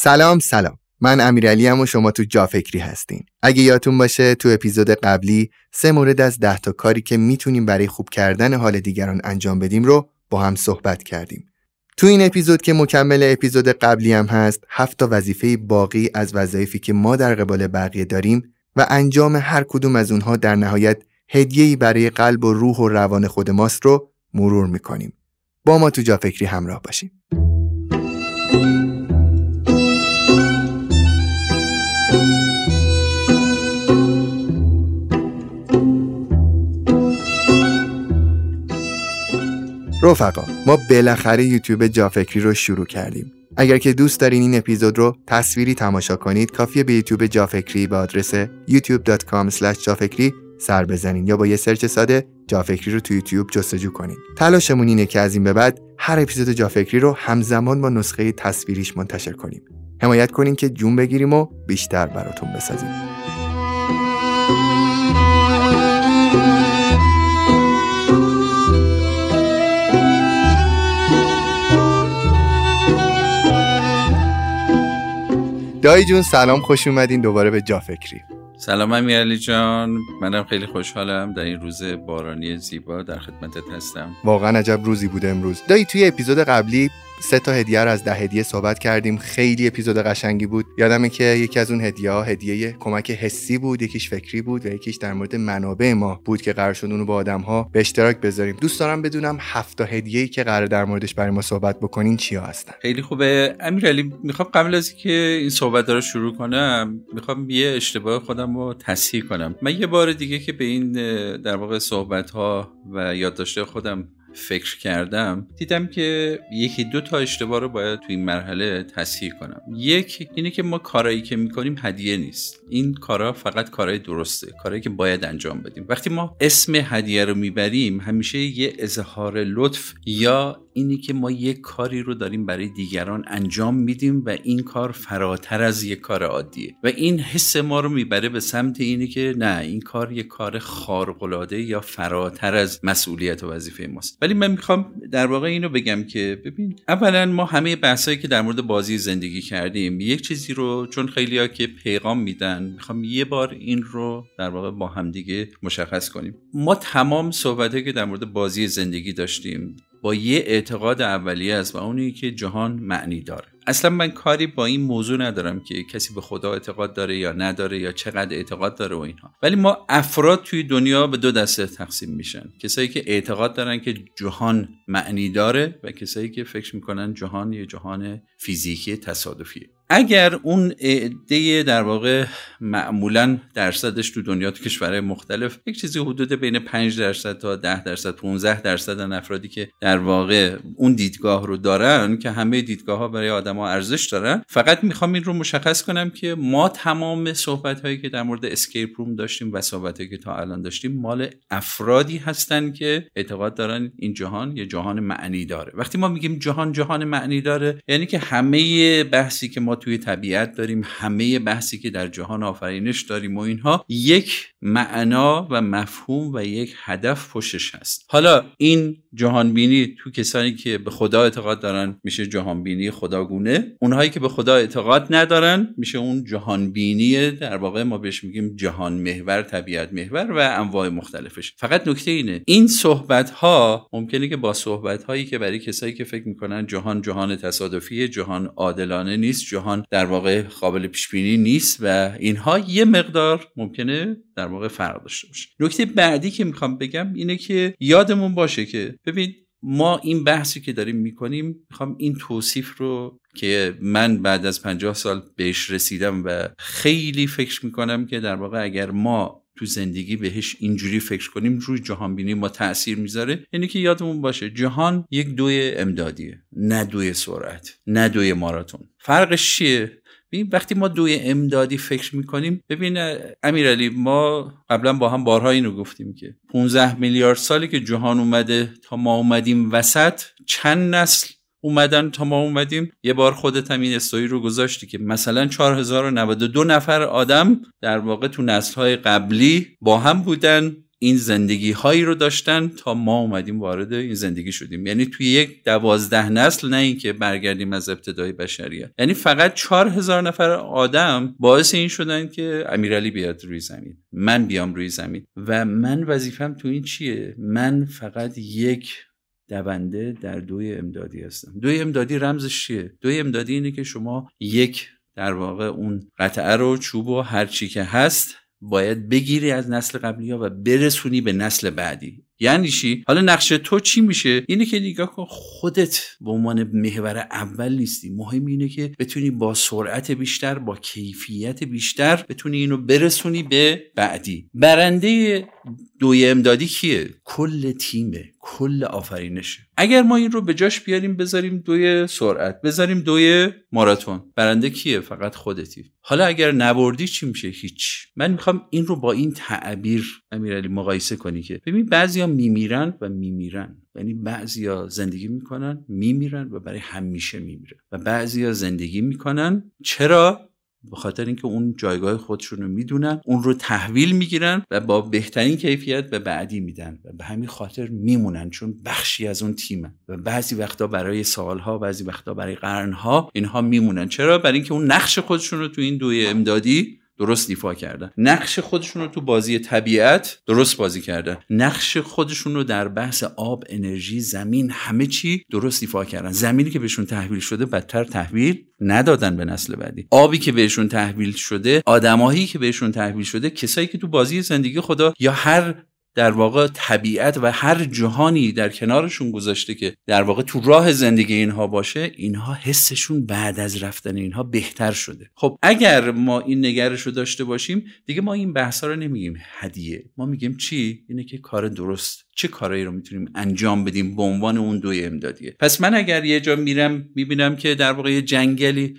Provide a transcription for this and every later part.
سلام سلام. من امیرعلی و شما تو جا فکری هستین. اگه یادتون باشه تو اپیزود قبلی سه مورد از ده تا کاری که می‌تونیم برای خوب کردن حال دیگران انجام بدیم رو با هم صحبت کردیم. تو این اپیزود که مکمل اپیزود قبلی هم هست هفت تا وظیفه باقی از وظایفی که ما در قبال بقیه داریم و انجام هر کدوم از اونها در نهایت هدیه‌ای برای قلب و روح و روان خود ماست رو مرور می‌کنیم. با ما تو جا فکری همراه باشیم رفقا ما بالاخره یوتیوب جافکری رو شروع کردیم. اگر که دوست دارین این اپیزود رو تصویری تماشا کنید کافیه به یوتیوب جافکری به آدرس youtube.com جافکری سر بزنین یا با یه سرچ ساده جافکری رو تو یوتیوب جستجو کنین. تلاشمون اینه که از این به بعد هر اپیزود جافکری رو همزمان با نسخه تصویریش منتشر کنیم. حمایت کنین که جون بگیریم و بیشتر براتون بسازیم. دایی جون سلام خوش اومدین. دوباره به جا فکری سلام امیرعلی جان. منم خیلی خوشحالم. در این روز بارانی زیبا در خدمتت هستم. واقعا عجب روزی بوده امروز. دایی توی اپیزود قبلی سه تا هدیه رو از ده هدیه صحبت کردیم. خیلی اپیزود قشنگی بود. یادمه که یکی از اون هدیه ها هدیه کمک حسی بود یکیش فکری بود و یکیش در مورد منابع ما بود که قرار شد اونو با آدم ها به اشتراک بذاریم. دوست دارم بدونم هفت تا هدیه که قرار در موردش برای ما صحبت بکنین چیا هستن؟ خیلی خوبه. امیرعلی می‌خوام قبل از اینکه این صحبت رو شروع کنم می‌خوام یه اشتباه خودم رو تصحیح کنم. من یه بار دیگه که به این در واقع صحبت ها و یادداشته خودم فکر کردم دیدم که یکی دو تا اشتباه رو باید تو این مرحله تصحیح کنم. یک اینه که ما کارایی که می‌کنیم هدیه نیست. این کارا فقط کارهای درسته کارایی که باید انجام بدیم. وقتی ما اسم هدیه رو می‌بریم همیشه یه اظهار لطف یا اینی که ما یک کاری رو داریم برای دیگران انجام میدیم و این کار فراتر از یک کار عادیه. و این حس ما رو می‌بره به سمت اینی که نه این کار یک کار خارق‌العاده یا فراتر از مسئولیت و وظیفه ماست. ولی من می‌خوام در واقع اینو بگم که ببین اولا ما همه بحثایی که در مورد بازی زندگی کردیم یک چیزی رو چون خیلی ها که پیغام میدن می‌خوام یه بار این رو در واقع با همدیگه مشخص کنیم. ما تمام صحبت که در مورد بازی زندگی داشتیم با یه اعتقاد اولیه است و اونی که جهان معنی داره. اصلا من کاری با این موضوع ندارم که کسی به خدا اعتقاد داره یا نداره یا چقدر اعتقاد داره و اینها. ولی ما افراد توی دنیا به دو دسته تقسیم میشن. کسایی که اعتقاد دارن که جهان معنی داره و کسایی که فکر می‌کنن جهان یه جهان فیزیکی تصادفیه. اگر اون عده در واقع معمولا درصدش تو دنیا تو کشورهای مختلف یک چیزی حدود بین 5 درصد تا 10 درصد 15 درصد افرادی که در واقع اون دیدگاه رو دارن که همه دیدگاه ها برای آدما ارزش دارن فقط می‌خوام این رو مشخص کنم که ما تمام صحبت هایی که در مورد اسکیپ روم داشتیم و صحبت هایی که تا الان داشتیم مال افرادی هستن که اعتقاد دارن این جهان یه جهان معنی داره. وقتی ما میگیم جهان جهان معنی داره یعنی که همه بحثی که ما توی طبیعت داریم همه بحثی که در جهان آفرینش داریم و اینها یک معنا و مفهوم و یک هدف پشتش هست. حالا این جهانبینی تو کسانی که به خدا اعتقاد دارن میشه جهانبینی خداگونه اونهایی که به خدا اعتقاد ندارن میشه اون جهانبینی در واقع ما بهش میگیم جهان محور طبیعت محور و انواع مختلفش. فقط نکته اینه این صحبت ها ممکنه که با صحبت هایی که برای کسایی که فکر می‌کنن جهان جهان تصادفی جهان عادلانه نیست جهان در واقع قابل پیش بینی نیست و اینها یه مقدار ممکنه در واقع فرق داشته باشه. نکته بعدی که می‌خوام بگم اینه که یادمون باشه که ببین ما این بحثی که داریم می‌کنیم می‌خوام این توصیف رو که من بعد از پنجاه سال بهش رسیدم و خیلی فکر می‌کنم که در واقع اگر ما تو زندگی بهش اینجوری فکر کنیم روی جهان بینی ما تاثیر می‌ذاره. یعنی که یادمون باشه جهان یک دوی امدادیه نه دوی سرعت نه دوی ماراتون. فرقش چیه؟ ببین وقتی ما دوی امدادی فکر می‌کنیم ببین امیرعلی ما قبلا با هم بارها اینو گفتیم که 15 میلیارد سالی که جهان اومده تا ما اومدیم وسط چند نسل اومدن تا ما اومدیم یه بار خودت هم این استوری رو گذاشتی که مثلا 4092 نفر آدم در واقع تو نسلهای قبلی با هم بودن این زندگی هایی رو داشتن تا ما اومدیم وارد این زندگی شدیم. یعنی توی یک دوازده نسل نه اینکه برگردیم از ابتدای بشریت. یعنی فقط چهار هزار نفر آدم باعث این شدن که امیرعلی بیاد روی زمین من بیام روی زمین. و من وظیفم تو این چیه؟ من فقط یک دونده در دوی امدادی هستم. دوی امدادی رمزش چیه؟ دوی امدادی اینه که شما یک در واقع اون قطعه رو چوب و هر چی که هست باید بگیری از نسل قبلی ها و برسونی به نسل بعدی. یعنی چی؟ حالا نقش تو چی میشه؟ اینه که نگاه کن خودت به عنوان محور اول نیستی. مهم اینه که بتونی با سرعت بیشتر با کیفیت بیشتر بتونی اینو برسونی به بعدی. برنده دوی امدادی کیه؟ کل تیمه کل آفرینشه. اگر ما این رو به جاش بیاریم بذاریم دوی سرعت بذاریم دوی ماراتون. برنده کیه؟ فقط خودتی. حالا اگر نبردی چی میشه؟ هیچ. من می‌خوام این رو با این تعبیر امیرعلی مقایسه کنی که ببین بعضیا میمیرن و میمیرن. یعنی بعضیا زندگی می‌کنن میمیرن و برای همیشه میمیرن. و بعضیا زندگی می‌کنن. چرا؟ به خاطر اینکه اون جایگاه خودشون رو می‌دونن اون رو تحویل می‌گیرن و با بهترین کیفیت به بعدی میدن. و به همین خاطر میمونن چون بخشی از اون تیمن و بعضی وقتا برای سالها بعضی وقتا برای قرنها اینها میمونن. چرا؟ برای اینکه اون نقش خودشون رو تو این دوی امدادی درست ایفا کردن نقش خودشون رو تو بازی طبیعت درست بازی کردن نقش خودشون رو در بحث آب انرژی زمین همه چی درست ایفا کردن. زمینی که بهشون تحویل شده بدتر تحویل ندادن به نسل بعدی. آبی که بهشون تحویل شده آدمایی که بهشون تحویل شده کسایی که تو بازی زندگی خدا یا هر در واقع طبیعت و هر جهانی در کنارشون گذاشته که در واقع تو راه زندگی اینها باشه اینها حسشون بعد از رفتن اینها بهتر شده. خب اگر ما این نگرش رو داشته باشیم دیگه ما این بحثا رو نمیگیم هدیه. ما میگیم چی؟ اینه که کار درست. چه کارایی رو می‌تونیم انجام بدیم به عنوان اون دوی امدادیه؟ پس من اگر یه جا میرم می‌بینم که در واقع جنگلی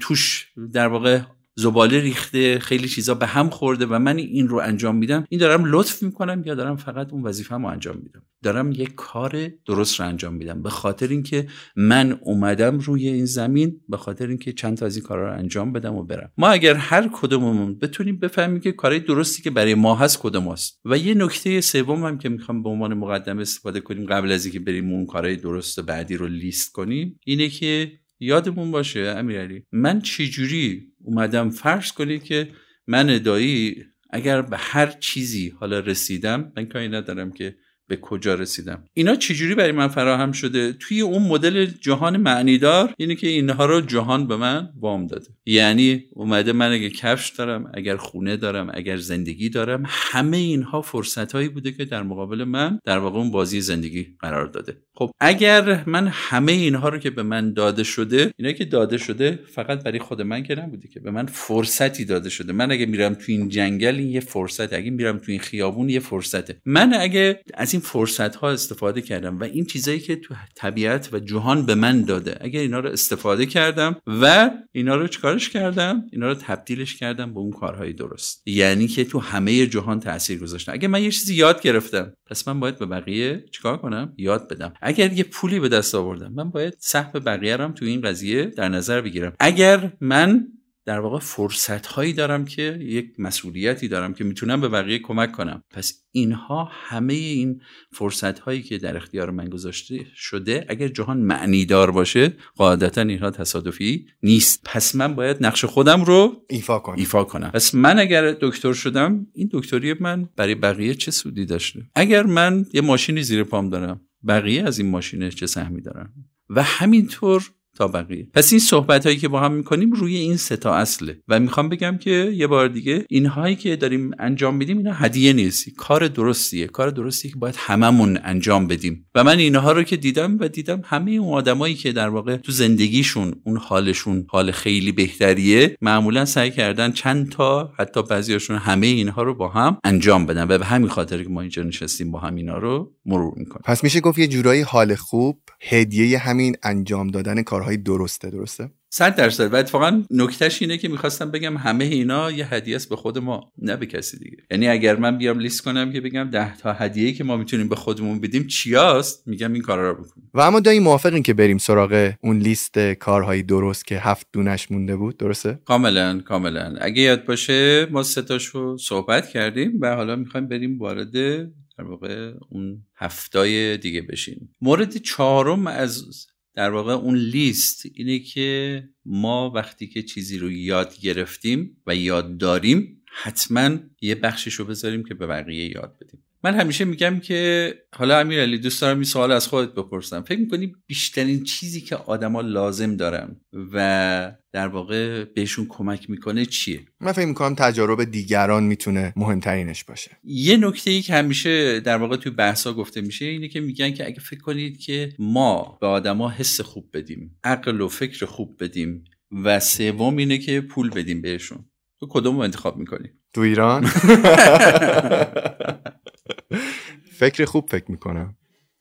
توش در واقع زباله ریخته خیلی چیزا به هم خورده و من این رو انجام میدم. این دارم لطف می‌کنم یا دارم فقط اون وظیفه رو انجام میدم؟ دارم یک کار درست رو انجام میدم. به خاطر اینکه من اومدم روی این زمین به خاطر اینکه چند تا از این کارا رو انجام بدم و برم. ما اگر هر کدوممون بتونیم بفهمیم که کارهای درستی که برای ما هست کدوم است و یه نکته سوم هم که می‌خوام به عنوان مقدمه استفاده کنیم قبل از اینکه بریم اون کارهای درست بعدی رو لیست کنیم اینه که یادمون باشه امیرعلی من چجوری اومدم فرض کنید که من دایی اگر به هر چیزی حالا رسیدم من کاری ندارم که به کجا رسیدم. اینا چجوری برای من فراهم شده؟ توی اون مدل جهان معنیدار اینه که اینها رو جهان به من وام داده. یعنی اومده من اگر کفش دارم اگر خونه دارم اگر زندگی دارم همه اینها فرصت هایی بوده که در مقابل من در واقع اون بازی زندگی قرار داده. خب اگر من همه اینها رو که به من داده شده اینا که داده شده فقط برای خود من که نبوده که به من فرصتی داده شده. من اگه میرم تو این جنگل این یه فرصت اگه میرم تو این خیابون یه فرصته. من اگه از این فرصت ها استفاده کردم و این چیزایی که تو طبیعت و جهان به من داده. اگر اینا رو استفاده کردم و اینا رو چکارش کردم؟ اینا رو تبدیلش کردم به اون کارهای درست. یعنی که تو همه جهان تاثیر گذاشتم. اگه من یه چیزی یاد گرفتم پس من باید به بقیه چیکار کنم؟ یاد بدم. اگر یه پولی به دست آوردم من باید سهم بقیه رو تو این قضیه در نظر بگیرم. اگر من در واقع فرصت هایی دارم که یک مسئولیتی دارم که می‌تونم به بقیه کمک کنم. پس اینها همه این فرصت هایی که در اختیار من گذاشته شده اگر جهان معنی دار باشه قاعدتا اینها تصادفی نیست. پس من باید نقش خودم رو ایفا کنم. ایفا کنم. پس من اگر دکتر شدم این دکتری من برای بقیه چه سودی داشته؟ اگر من یه ماشینی زیر پام دارم بقیه از این ماشین چه سهمی دارن؟ و همینطور تا بقیه. پس این صحبت هایی که با هم می‌کنیم روی این سه تا اصله و می‌خوام بگم که یه بار دیگه اینهایی که داریم انجام میدیم اینا هدیه نیست کار درستیه. کار درستی که باید هممون انجام بدیم. و من اینها رو که دیدم و دیدم همه اون آدمایی که در واقع تو زندگیشون اون حالشون حال خیلی بهتریه معمولا سعی کردن چند تا حتی بعضیاشون همه اینها رو با هم انجام بدن. و به همین خاطر که ما اینجا نشستیم با هم اینا رو مرور می‌کنیم. پس میشه گفت یه جورایی حال خوب هدیه همین انجام دادن کارهای درسته درسته؟ صد درصد. و اتفاقا نکتهش اینه که می‌خواستم بگم همه اینا یه هدیه است به خود ما نه به کسی دیگه. یعنی اگر من بیام لیست کنم که بگم ده تا هدیه که ما می‌تونیم به خودمون بدیم چیاست میگم این کارا رو بکنیم و اما دایی موافقین که بریم سراغ اون لیست کارهایی درست که هفت دونش مونده بود درسته؟ کاملا کاملا. اگه یاد باشه ما سه تاشو صحبت کردیم و حالا می‌خوایم بریم وارد در واقع اون هفتای دیگه بشیم. مورد چهارم از در واقع اون لیست اینه که ما وقتی که چیزی رو یاد گرفتیم و یاد داریم حتما یه بخشش رو بذاریم که به بقیه یاد بدیم. من همیشه میگم که حالا امیر علی دوست دارم این سوال از خودت بپرسم. فکر می‌کنی بیشترین چیزی که آدما لازم دارن و در واقع بهشون کمک می‌کنه چیه؟ من فکر می‌کنم تجارب دیگران می‌تونه مهمترینش باشه. یه نکته ای که همیشه در واقع توی بحثا گفته میشه اینه که میگن که اگه فکر کنید که ما به آدما حس خوب بدیم عقل و فکر خوب بدیم و سوم اینه که پول بدیم بهشون. تو کدوم رو انتخاب می‌کنی؟ تو ایران؟ فکر خوب فکر می‌کنم.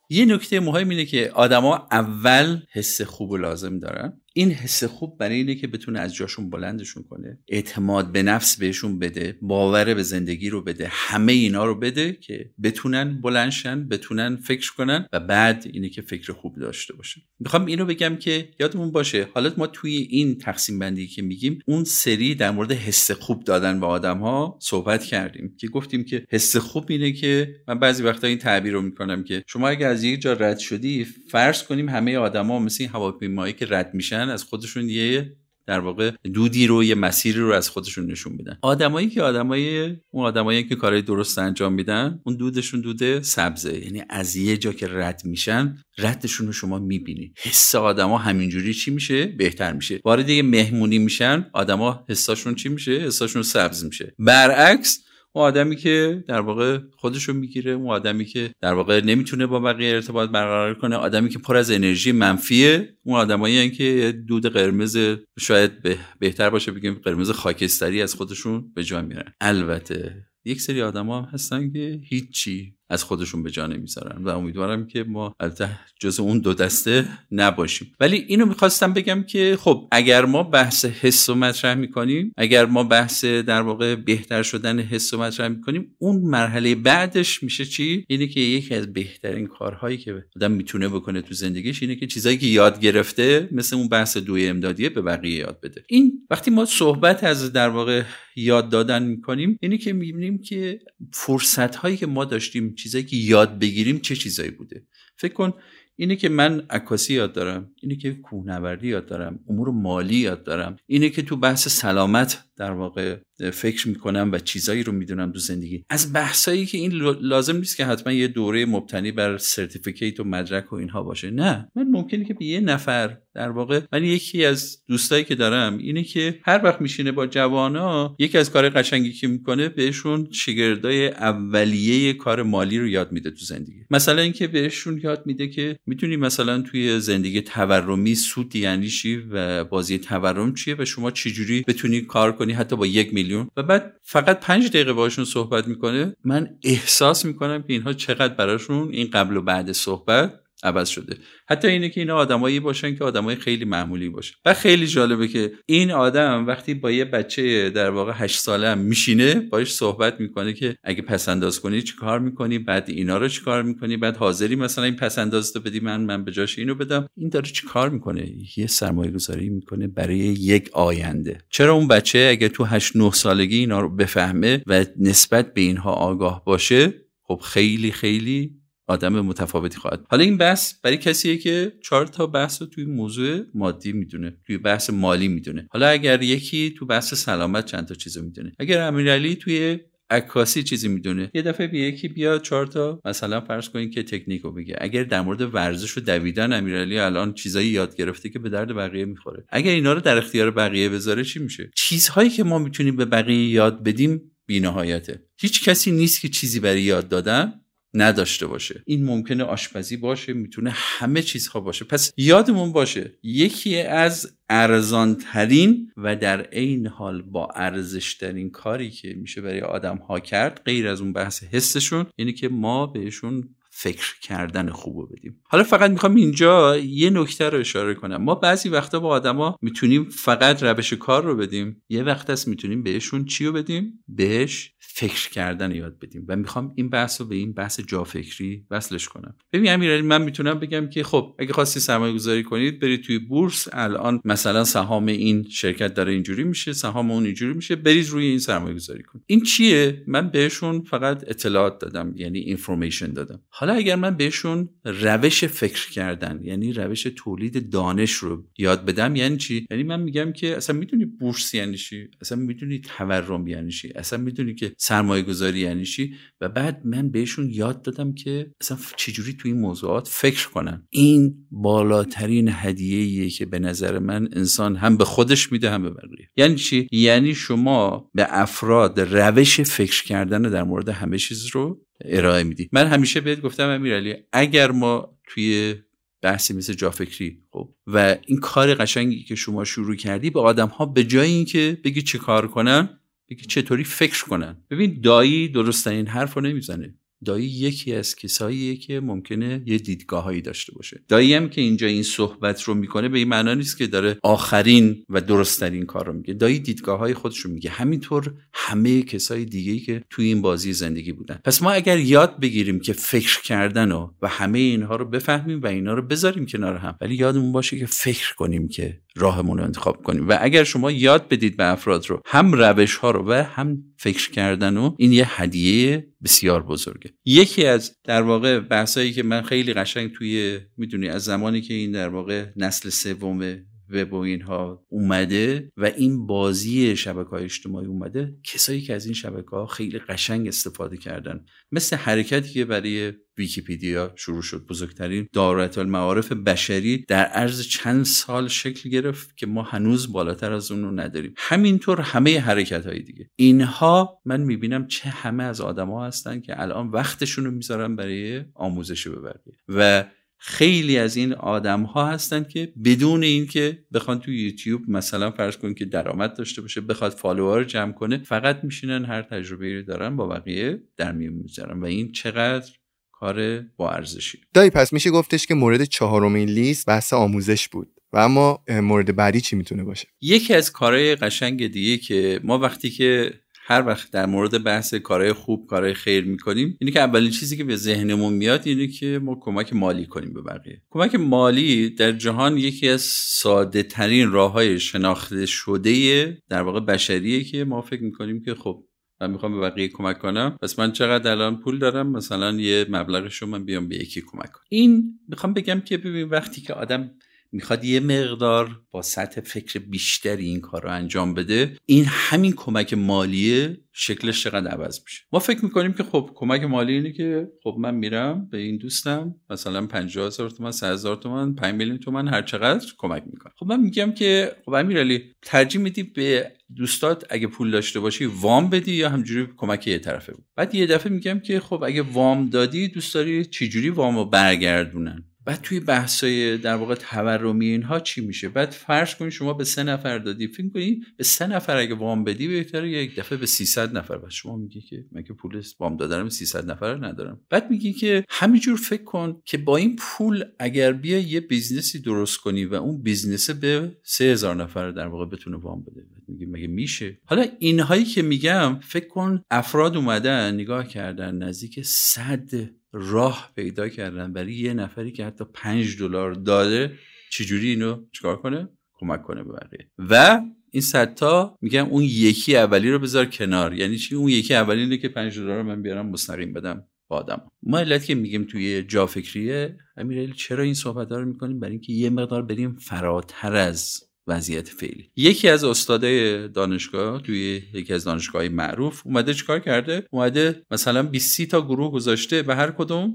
یه نکته مهم اینه که آدما اول حس خوب و لازم دارن. این حس خوب برای اینه که بتونه از جاشون بلندشون کنه اعتماد به نفس بهشون بده باور به زندگی رو بده همه اینا رو بده که بتونن بلندشن بتونن فکر کنن و بعد اینه که فکر خوب داشته باشن. می‌خوام اینو بگم که یادمون باشه حالا ما توی این تقسیم بندی که میگیم اون سری در مورد حس خوب دادن به آدم ها صحبت کردیم که گفتیم که حس خوب اینه که من بعضی وقتا این تعبیر رو می‌کنم که شما اگه از یک جا رد شدی فرض کنیم همه آدما مثل هواپیمایی که رد میشن از خودشون یه در واقع دودی رو یه مسیری رو از خودشون نشون میدن. آدمایی که آدمای اون آدمایی که کارهای درست انجام میدن اون دودشون دود سبزه. یعنی از یه جا که رد میشن ردشون رو شما می‌بینی. حس آدما همینجوری چی میشه؟ بهتر میشه. وارد یه مهمونی میشن آدما حساشون چی میشه؟ حساشون سبز میشه. برعکس اون آدمی که در واقع خودشو می‌گیره اون آدمی که در واقع نمی‌تونه با بقیه ارتباط برقرار کنه آدمی که پر از انرژی منفیه اون آدمایی که دود قرمز شاید بهتر باشه بگیم قرمز خاکستری از خودشون به جا میرن. البته یک سری آدما هم هستن که هیچی از خودشون به جا نمی‌ذارن و امیدوارم که ما البته جز اون دو دسته نباشیم. ولی اینو می‌خواستم بگم که خب اگر ما بحث حس و مطرح می‌کنیم اگر ما بحث در واقع بهتر شدن حس و مطرح می‌کنیم اون مرحله بعدش میشه چی؟ اینه که یکی از بهترین کارهایی که آدم می‌تونه بکنه تو زندگیش اینه که چیزایی که یاد گرفته مثل اون بحث دوی امدادیه به بقیه یاد بده. این وقتی ما صحبت از در واقع یاد دادن می‌کنیم اینه که می‌بینیم که فرصت هایی که ما داشتیم چیزایی که یاد بگیریم چه چیزایی بوده؟ فکر کن اینه که من عکاسی یاد دارم اینه که کوهنوردی یاد دارم امور مالی یاد دارم اینه که تو بحث سلامت در واقع فکر می‌کنم و چیزایی رو می‌دونم تو زندگی. از بحثایی که این لازم نیست که حتما یه دوره مبتنی بر سرتیفیکیت و مدرک و اینها باشه. نه من ممکنه که به یه نفر در واقع من یکی از دوستایی که دارم اینه که هر وقت میشینه با جوانا یکی از کار قشنگی که می‌کنه بهشون شگردای اولیه کار مالی رو یاد میده تو زندگی. مثلا اینکه بهشون یاد میده که می‌تونی مثلا توی زندگی تورمی سود یعنی چی و بازی تورم چیه و شما چجوری بتونی کار حتی با یک میلیون. و بعد فقط پنج دقیقه باشون صحبت می‌کنه من احساس می‌کنم که اینها چقدر براشون این قبل و بعد صحبت عوض شده. حتی اینه که اینا آدمایی باشن که آدمای خیلی معمولی باشن و خیلی جالبه که این آدم وقتی با یه بچه در واقع 8 ساله هم میشینه باش صحبت می‌کنه که اگه پس انداز کنی چیکار می‌کنی؟ بعد اینا رو چیکار می‌کنی؟ بعد حاضری مثلا این پس انداز بدی من من به جاش اینو بدم. این داره چیکار می‌کنه؟ یه سرمایه گذاری می‌کنه برای یک آینده. چرا اون بچه اگه تو 8 9 سالگی اینا رو بفهمه و نسبت به اینها آگاه باشه؟ خب خیلی خیلی آدم متفاوتی خواهد. حالا این بحث برای کسیه که چهار تا بحث رو توی موضوع مادی می‌دونه توی بحث مالی می‌دونه. حالا اگر یکی تو بحث سلامت چند تا چیزو می‌دونه. اگر امیرعلی توی عکاسی چیزی می‌دونه یه دفعه به یکی بیا چهار تا مثلا فرض کنین که تکنیک رو بگه. اگر در مورد ورزش و دویدن امیرعلی الان چیزایی یاد گرفته که به درد بقیه می‌خوره. اگر اینا رو در اختیار بقیه بذاره چی میشه؟ چیزهایی که ما می‌تونیم به بقیه یاد بدیم بینهایته. هیچ کسی نیست که چیزی برای یاد دادن نداشته باشه. این ممکنه آشپزی باشه می‌تونه همه چیزها باشه. پس یادمون باشه یکی از ارزانترین و در عین حال با ارزشترین کاری که میشه برای آدم ها کرد غیر از اون بحث حسشون اینه که ما بهشون فکر کردن خوب بدیم. حالا فقط می‌خوام اینجا یه نکته رو اشاره کنم. ما بعضی وقتا با آدما می‌تونیم فقط روش کار رو بدیم. یه وقت هست می‌تونیم بهشون چی رو بدیم؟ بهش فکر کردن یاد بدیم. و می‌خوام این بحث رو به این بحث جافکری وصلش کنم. ببین امیرعلی من می‌تونم بگم که خب اگه خواستی سرمایه گذاری کنید برید توی بورس. الان مثلا سهام این شرکت داره اینجوری میشه سهام اون اینجوری میشه. برید روی این سرمایه گذاری کنید. این چیه؟ من بهشون فقط اطلاعات دادم یعنی اینفورمیشن دادم. حالا اگر من بهشون روش فکر کردن یعنی روش تولید دانش رو یاد بدم یعنی چی؟ یعنی من میگم که اصلا می‌دونی بورس یعنی چی؟ اصلا می‌دونی تورم یعنی چی؟ اصلا می‌دونی که سرمایه گذاری یعنی چی؟ و بعد من بهشون یاد دادم که اصلا چجوری توی این موضوعات فکر کنن. این بالاترین هدیه که به نظر من انسان هم به خودش میده هم به بقیه. یعنی چی؟ یعنی شما به افراد روش فکر کردن در مورد همه چیز رو ارائه میدی. من همیشه بهت گفتم امیرعلی اگر ما توی بحثی مثل جافکری خب و این کار قشنگی که شما شروع کردی به آدم ها به جای اینکه بگی چه کار کنن بگی چطوری فکر کنن. ببین دایی درستترین حرف رو نمی‌زنه. دایی یکی از کساییه که ممکنه یه دیدگاههایی داشته باشه. دایی هم که اینجا این صحبت رو می‌کنه به این معنا نیست که داره آخرین و درستترین کار رو میگه. دایی دیدگاه های خودش رو میگه. همینطور همه کسای دیگه که توی این بازی زندگی بودن. پس ما اگر یاد بگیریم که فکر کردن و, و همه اینها رو بفهمیم و اینا رو بذاریم کنار هم ولی یادمون باشه که فکر کنیم که راهمون رو انتخاب کنیم. و اگر شما یاد بدید به افراد رو هم روش ها رو و هم فکر کردن و این یه هدیه بسیار بزرگه. یکی از در واقع بحثایی که من خیلی قشنگ توی می‌دونی از زمانی که این در واقع نسل سوم وب و اینها اومده و این بازی شبکه های اجتماعی اومده کسایی که از این شبکه ها خیلی قشنگ استفاده کردن. مثل حرکتی که برای ویکیپیدیا شروع شد بزرگترین دارایت المعارف بشری در عرض چند سال شکل گرفت که ما هنوز بالاتر از اون رو نداریم. همینطور همه حرکت های دیگه. اینها من می‌بینم چه همه از آدما هستن که الان وقتشون رو می‌ذارن برای آموزش به و خیلی از این آدم ها هستن که بدون اینکه بخوان تو یوتیوب مثلا فرض کن که درآمد داشته باشه بخواد فالوور جمع کنه فقط میشینن هر تجربه رو دارن با بقیه در میون می‌ذارن و این چقدر کار با ارزشی. دایی پس میشه گفتش که مورد چهارمین لیست بحث آموزش بود. و اما مورد بعدی چی می‌تونه باشه؟ یکی از کارهای قشنگ دیگه که ما وقتی که هر وقت در مورد بحث کارهای خوب کارهای خیر می‌کنیم اینه که اولین چیزی که به ذهنمون میاد اینه که ما کمک مالی کنیم به بقیه. کمک مالی در جهان یکی از ساده ترین راه های شناخته شده در واقع بشریه که ما فکر می‌کنیم که خب من می‌خوام به بقیه کمک کنم پس من چقدر الان پول دارم مثلا یه مبلغ شما بیام به یکی کمک کنم. این می‌خوام بگم که ببین وقتی که آدم می‌خواد یه مقدار با سطح فکر بیشتری این کار رو انجام بده این همین کمک مالیه شکلش چقدر عوض میشه. ما فکر می‌کنیم که خب کمک مالی اینه که خب من میرم به این دوستم مثلا 50 هزار تومن 100 هزار تومن 5 میلیون تومن هر چقدر کمک می‌کنم خب من میگم که خب امیرعلی ترجیح میدی به دوستات اگه پول داشته باشی وام بدی یا همجوری کمک یه طرفه؟ بود بعد یه دفعه میگم که خب اگه وام دادی دوست داری چجوری وام برگردونن؟ بعد توی بحثای در واقع تورمی اینها چی میشه؟ بعد فرض کنید شما به سه نفر دادی فکر کنید به سه نفر اگه وام بدی بهتره یک دفعه به 300 نفر؟ بعد شما میگی که من که پول وام دادنم 300 نفر ندارم. بعد میگی که همینجور فکر کن که با این پول اگر بیا یه business ی درست کنی و اون business به 3000 نفر در واقع بتونه وام بده. میگی مگه میشه؟ حالا اینهایی که میگم فکر کن افراد اومدن نگاه کردن نزدیک 100 راه پیدا کردن برای یه نفری که حتی پنج دلار داده چجوری اینو چیکار کنه؟ کمک کنه به و این صدتا میگم اون یکی اولی رو بذار کنار. یعنی چی؟ اون یکی اولی اینه که پنج دلار رو من بیارم مستقیم بدم با آدم. ما علت که میگیم توی جا فکریه امیرعلی چرا این صحبت رو می‌کنیم؟ برای اینکه یه مقدار بریم فراتر از وضعیت فعلی. یکی از استادای دانشگاه توی یکی از دانشگاه معروف اومده چیکار کرده؟ اومده مثلا 20 تا گروه گذاشته به هر کدوم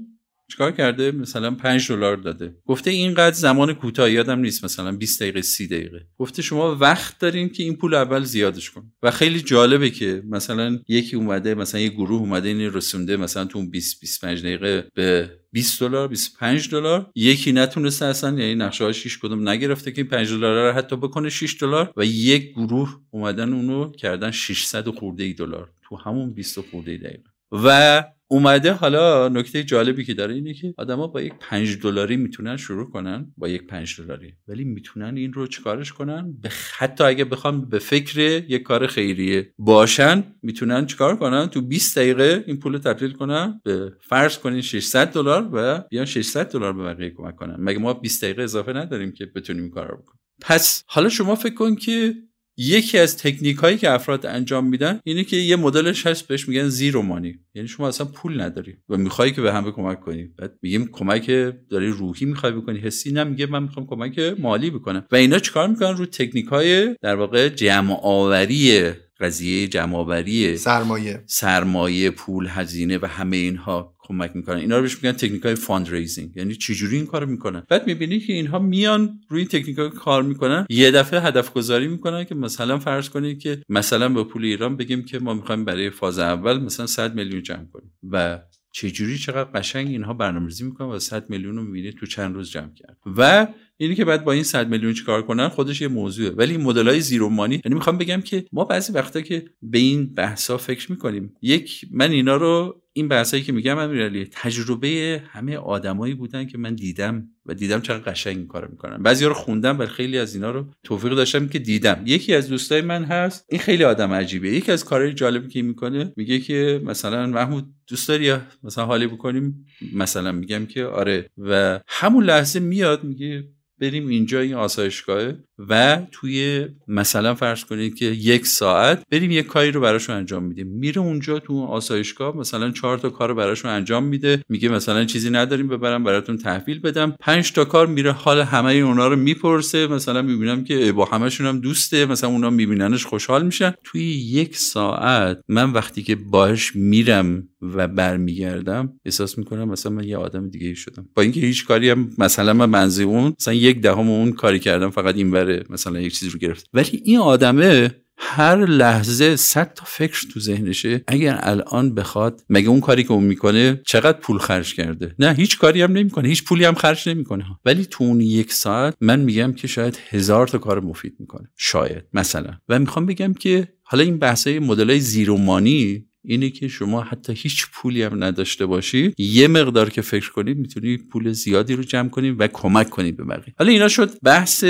چیکار کرده؟ مثلا 5 دلار داده. گفته اینقدر زمان کوتاه یادم نیست مثلا 20 دقیقه 30 دقیقه. گفته شما وقت دارین که این پول اول زیادش کن. و خیلی جالبه که مثلا یکی اومده مثلا یه گروه اومده این رسونده مثلا تو 20 25 دقیقه به 20 دلار 25 دلار. یکی نتونسته اصلا یعنی نقشه ها 6 کدوم نگرفته که این 5 دلار رو حتی بکنه 6 دلار. و یک گروه اومدن اونو کردن 600 خورده ای دلار تو همون 20 خورده ای دقیقه. و اومده حالا نکته جالبی که داره اینه که آدما با یک پنج دلاری می‌تونن شروع کنن با یک پنج دلاری. ولی می‌تونن این رو چیکارش کنن؟ به حتی اگه بخوام به فکر یک کار خیریه باشن می‌تونن چیکار کنن؟ تو 20 دقیقه این پول تبدیل کنن به فرض کنین 600 دلار و بیان 600 دلار به بقیه کمک کنن. مگه ما 20 دقیقه اضافه نداریم که بتونیم این کار رو بکنیم؟ پس حالا شما فکر کن که یکی از تکنیک هایی که افراد انجام میدن اینه که یه مدلش هست بهش میگن zero money. یعنی شما اصلا پول نداری و می‌خوای که به هم کمک کنی. بعد میگیم کمک داری روحی می‌خوای بکنی. حسی نه میگه من می‌خوام کمک مالی بکنم. و اینا چیکار می‌کنن؟ رو تکنیک های در واقع جمع آوری قضیه جمع سرمایه. سرمایه پول هزینه و همه اینها. کمک می‌کنن. اینا رو بهش میگن تکنیک های fundraising یعنی چجوری این کارو می‌کنن؟ بعد می‌بینی که اینها میان روی این تکنیک های کار می‌کنن. یه دفعه هدف گذاری می‌کنن که مثلا فرض کنید که مثلا به پول ایران بگیم که ما می‌خوایم برای فاز اول مثلا 100 میلیون جمع کنیم. و چجوری چقدر قشنگ اینها برنامه‌ریزی می‌کنن و 100 میلیون رو می‌بینید تو چند روز جمع کرد و اینی که بعد با این 100 میلیون چیکار کنن خودش یه موضوعه. ولی مدل های زیرو مانی یعنی می‌خوام بگم که ما بعضی وقتا که به این بحثا فکر می‌کنیم یک من اینا رو این بحثایی که میگم امیرعلی تجربه همه آدمایی بودن که من دیدم و دیدم چقدر قشنگ این کارو می‌کنن. بعضی رو خوندم ولی خیلی از اینا رو توفیق داشتم که دیدم. یکی از دوستای من هست این خیلی آدم عجیبه. یکی از کارهای جالبی که می‌کنه میگه که مثلا محمود دوست داری مثلا حالی بکنیم؟ مثلا میگم که آره. و همون لحظه میاد میگه بریم اینجا این آسایشگاهه. و توی مثلا فرض کنید که یک ساعت بریم یک کاری رو براشون انجام میدیم. میره اونجا تو آسایشگاه مثلا چهار تا کار رو براشون انجام میده. میگه مثلا چیزی نداریم ببرم براتون تحویل بدم. پنج تا کار میره حال همه اونا رو می‌پرسه. مثلا می‌بینم که با همشون هم دوسته. مثلا اونا میبیننش خوشحال میشن. توی یک ساعت من وقتی که باش میرم و برمیگردم احساس می‌کنم مثلا من یه آدم دیگه شدم. با اینکه هیچ کاری هم مثلا من منزی اون مثلا یک دهم اون کاری کردم فقط این بره مثلا یک چیزی رو گرفت. ولی این آدمه هر لحظه صد تا فکر تو ذهنشه. اگر الان بخواد مگه اون کاری که اون می‌کنه چقدر پول خرج کرده؟ نه هیچ کاری هم نمی‌کنه هیچ پولی هم خرج نمی‌کنه. ولی تو اون یک ساعت من میگم که شاید هزار تا کار مفید می‌کنه. شاید مثلا. و می‌خوام بگم که حالا این بحثای مدلای زیرومانی اینه که شما حتی هیچ پولی هم نداشته باشی یه مقدار که فکر کنید می‌تونی پول زیادی رو جمع کنید و کمک کنید به بقیه. حالا اینا شد بحث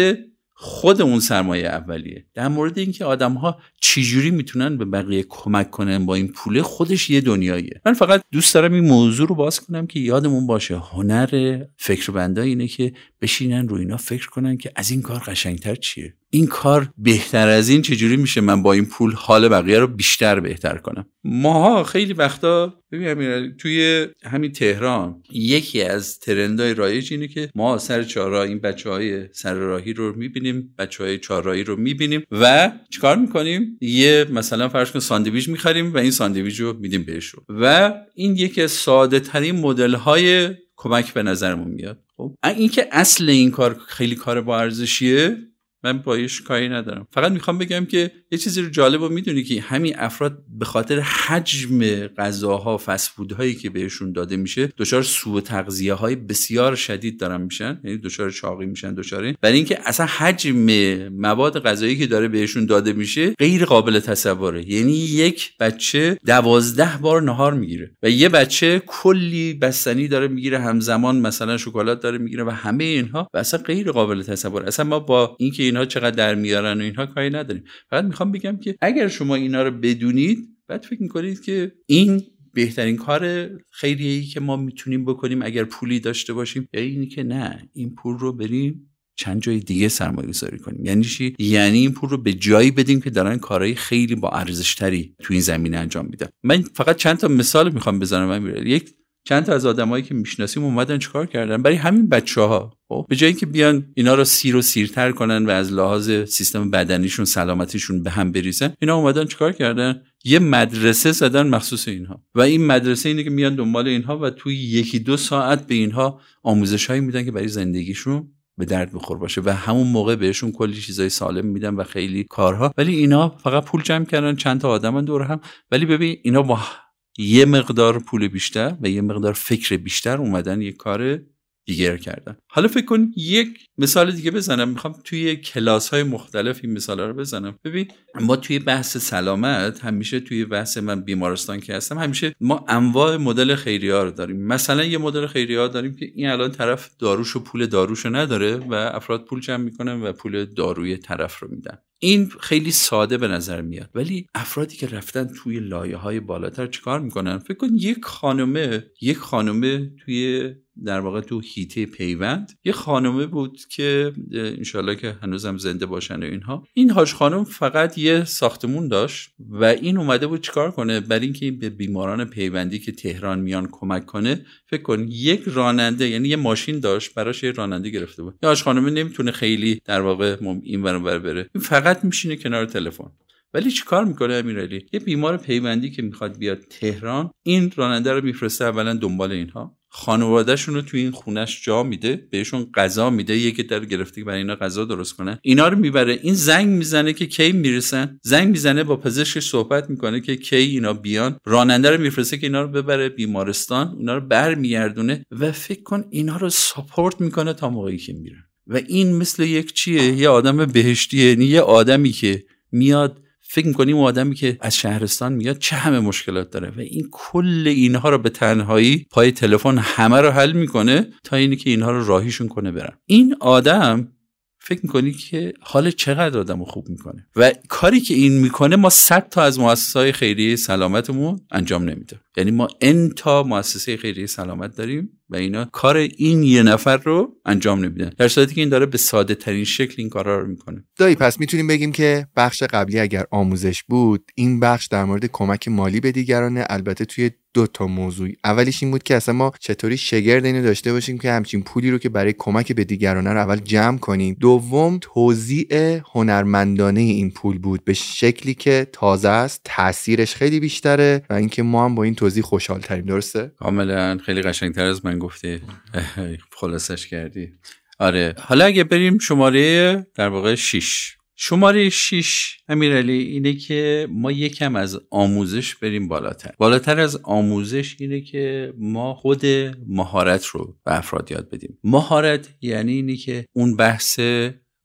خود اون سرمایه اولیه. در مورد اینکه آدم ها چجوری می‌تونن به بقیه کمک کنن با این پوله خودش یه دنیاییه. من فقط دوست دارم این موضوع رو باز کنم که یادمون باشه هنر فکر بنده اینه که بشینن رو اینا فکر کنن که از این کار قشنگتر چیه. این کار بهتر از این چجوری میشه من با این پول حال بقیه رو بیشتر بهتر کنم؟ ماها خیلی وقتا ببین توی همین تهران یکی از ترندهای رایج اینه که ما سر چهارراه این بچه های سر راهی رو می‌بینیم بچه های چهارراهی رو می‌بینیم و چیکار می‌کنیم؟ یه مثلا فرض کن ساندویچ می‌خریم و این ساندویچ رو میدیم بهشون. و این یکی از ساده ترین مدل های کمک به نظرمون میاد. خب اینکه اصل این کار خیلی کار با ارزشیه من بایش کاری ندارم. فقط می‌خوام بگم که یه چیزی رو جالب و می‌دونی که همین افراد به خاطر حجم غذاها فسفودهایی که بهشون داده میشه دچار سوء تغذیه های بسیار شدید دارن میشن. یعنی دچار چاقی میشن دچار برای اینکه اصلا حجم مواد غذایی که داره بهشون داده میشه غیر قابل تصوره. یعنی یک بچه دوازده بار نهار می‌گیره و یه بچه کلی بستنی داره می‌گیره. همزمان مثلا شکلات داره می‌گیره و همه اینها و اصلا غیر قابل تصور اصلا ما با اینکه اینها چقدر در میارن و اینها کاری نداریم. فقط می‌خوام بگم که اگر شما اینا رو بدونید بعد فکر می‌کنید که این بهترین کار خیریه که ما می‌تونیم بکنیم اگر پولی داشته باشیم یا اینی که نه این پول رو بریم چند جای دیگه سرمایه گذاری کنیم. یعنی چی؟ یعنی این پول رو به جایی بدیم که دارن کارهای خیلی با ارزش تری تو این زمینه انجام میدن. من فقط چند تا مثال می‌خوام بزنم من یک چند تا از آدمایی که می‌شناسیم اومدن چیکار کردن؟ برای همین بچه ها خب به جایی که بیان اینا رو سیر و سیرتر کنن و از لحاظ سیستم بدنیشون سلامتیشون به هم بریزن اینا اومدن چیکار کردن؟ یه مدرسه زدن مخصوص اینها. و این مدرسه اینه که میان دنبال اینها و توی یکی دو ساعت به اینها آموزش هایی میدن که برای زندگیشون به درد بخور باشه و همون موقع بهشون کلی چیزای سالم میدن و خیلی کارها. ولی اینا فقط پول جمع کردن چند تا آدم دور هم. ولی ببین اینا با یه مقدار پول بیشتر و یه مقدار فکر بیشتر اومدن یه کار دیگر کردن. حالا فکر کن یک مثال دیگه بزنم. می‌خوام توی کلاس های مختلف این مثال رو بزنم. ببین ما توی بحث سلامت همیشه توی بحث من بیمارستان که هستم همیشه ما انواع مدل خیریه رو داریم. مثلا یه مدل خیریه داریم که این الان طرف داروش و پول داروشو نداره و افراد پول جمع می‌کنن و پول داروی طرف رو میدن. این خیلی ساده به نظر میاد. ولی افرادی که رفتن توی لایه های بالاتر چیکار می‌کنن؟ فکر کن یک خانمه یک خانمه توی در واقع تو هیته پیوند یه خانمه بود که انشالله که هنوزم زنده باشن و اینها. این هاش خانم فقط یه ساختمون داشت و این اومده بود چیکار کنه؟ برای اینکه به بیماران پیوندی که تهران میان کمک کنه فکر کن یک راننده یعنی یه ماشین داشت براش یه راننده گرفته بود. یه هاش خانمه نمی‌تونه خیلی در واقع این ور بره. فقط میشینه کنار تلفن. ولی چیکار می‌کنه امیرعلی؟ یه بیمار پیوندی که می‌خواد بیاد تهران این راننده رو میفرسته اولا دنبال اینها. خانوادهشون رو توی این خونش جا میده بهشون غذا میده یکی در گرفته برای اینا غذا درست کنه. اینا رو می‌بره. این زنگ می‌زنه که کی می‌رسن؟ زنگ می‌زنه با پزشکش صحبت می‌کنه که کی اینا بیان. راننده رو میفرسته که اینا رو ببره بیمارستان اینا رو برمیگردونه و فکر کن اینا رو ساپورت می‌کنه تا موقعی که میرن. و این مثل یک چیه؟ یه آدم بهشتیه یعنی یه آدمی که میاد فکر می‌کنیم اون آدمی که از شهرستان میاد چه همه مشکلات داره و این کل اینها رو به تنهایی پای تلفن همه رو حل می‌کنه تا اینی که اینها رو راهیشون کنه برن. این آدم فکر می‌کنی که حال چقدر آدم رو خوب می‌کنه و کاری که این می‌کنه ما صد تا از مؤسسه های خیریه سلامتمون انجام نمیده. یعنی ما ان تا مؤسسه خیریه سلامت داریم و اینا کار این یه نفر رو انجام نمیدن. در صورتی که این داره به ساده ترین شکل این کارا رو می‌کنه. دایی پس می‌تونیم بگیم که بخش قبلی اگر آموزش بود این بخش در مورد کمک مالی به دیگرانه. البته توی دو تا موضوع. اولیش این بود که اصلا ما چطوری شگرد اینو داشته باشیم که همچین پولی رو که برای کمک به دیگرانه رو اول جمع کنیم. دوم توزیع هنرمندانه این پول بود. به شکلی که تازه است تاثیرش خیلی بیشتره و اینکه ما هم با این توضیح خوشحال تریم درسته؟ کاملا. خیلی قشنگتر از من گفتی. خلاصش کردی. آره. حالا اگه بریم شماره در واقع 6 شماره 6 امیرعلی اینه که ما یکم از آموزش بریم بالاتر. بالاتر از آموزش اینه که ما خود مهارت رو به افراد یاد بدیم. مهارت یعنی اینه که اون بحث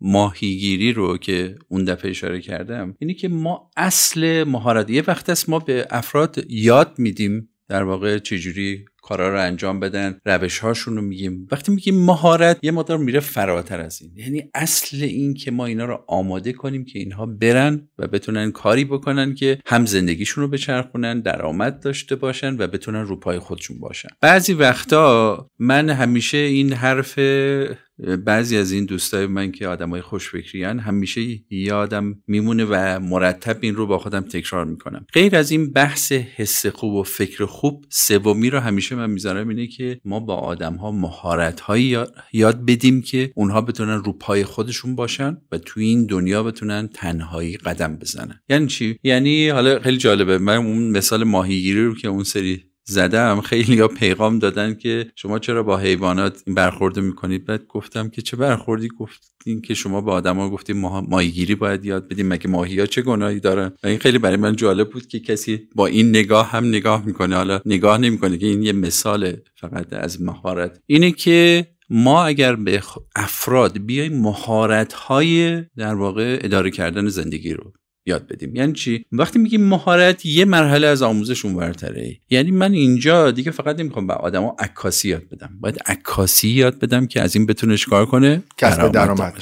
ماهیگیری رو که اون دفعه اشاره کردم اینه که ما اصل مهارت یه وقت است ما به افراد یاد میدیم در واقع چجوری کارا رو انجام بدن روش هاشون رو میگیم. وقتی میگیم مهارت یه مقدار میره فراتر از این. یعنی اصل این که ما اینا رو آماده کنیم که اینها برن و بتونن کاری بکنن که هم زندگیشون رو بچرخونن درآمد داشته باشن و بتونن رو پای خودشون باشن. بعضی وقتا من همیشه این حرف بعضی از این دوستای من که آدمای خوشفکریان همیشه یادم میمونه و مرتب این رو با خودم تکرار می‌کنم. غیر از این بحث حس خوب و فکر خوب سومی رو همیشه من می‌ذارم اینه که ما با آدم ها مهارت هایی یاد بدیم که اونها بتونن رو پای خودشون باشن و توی این دنیا بتونن تنهایی قدم بزنن. یعنی چی؟ یعنی حالا خیلی جالبه. من اون مثال ماهیگیری رو که اون سری زدم. خیلی ها پیغام دادن که شما چرا با حیوانات این برخورده می‌کنید؟ بعد گفتم که چه برخوردی؟ گفتین که شما با آدما گفتیم ماهیگیری باید یاد بدیم. مگه ماهی ها چه گناهی دارن؟ و این خیلی برای من جالب بود که کسی با این نگاه هم نگاه می‌کنه. حالا نگاه نمی‌کنه که این یه مثال فقط از مهارت. اینه که ما اگر به افراد بیایم مهارت های در واقع اداره کردن زندگی رو یاد بدیم. یعنی چی؟ وقتی میگیم مهارت یه مرحله از آموزش اونورتره. یعنی من اینجا دیگه فقط نمی‌خوام به آدما عکاسی یاد بدم. باید عکاسی یاد بدم که از این بتونه کار کنه؟ کسب درآمد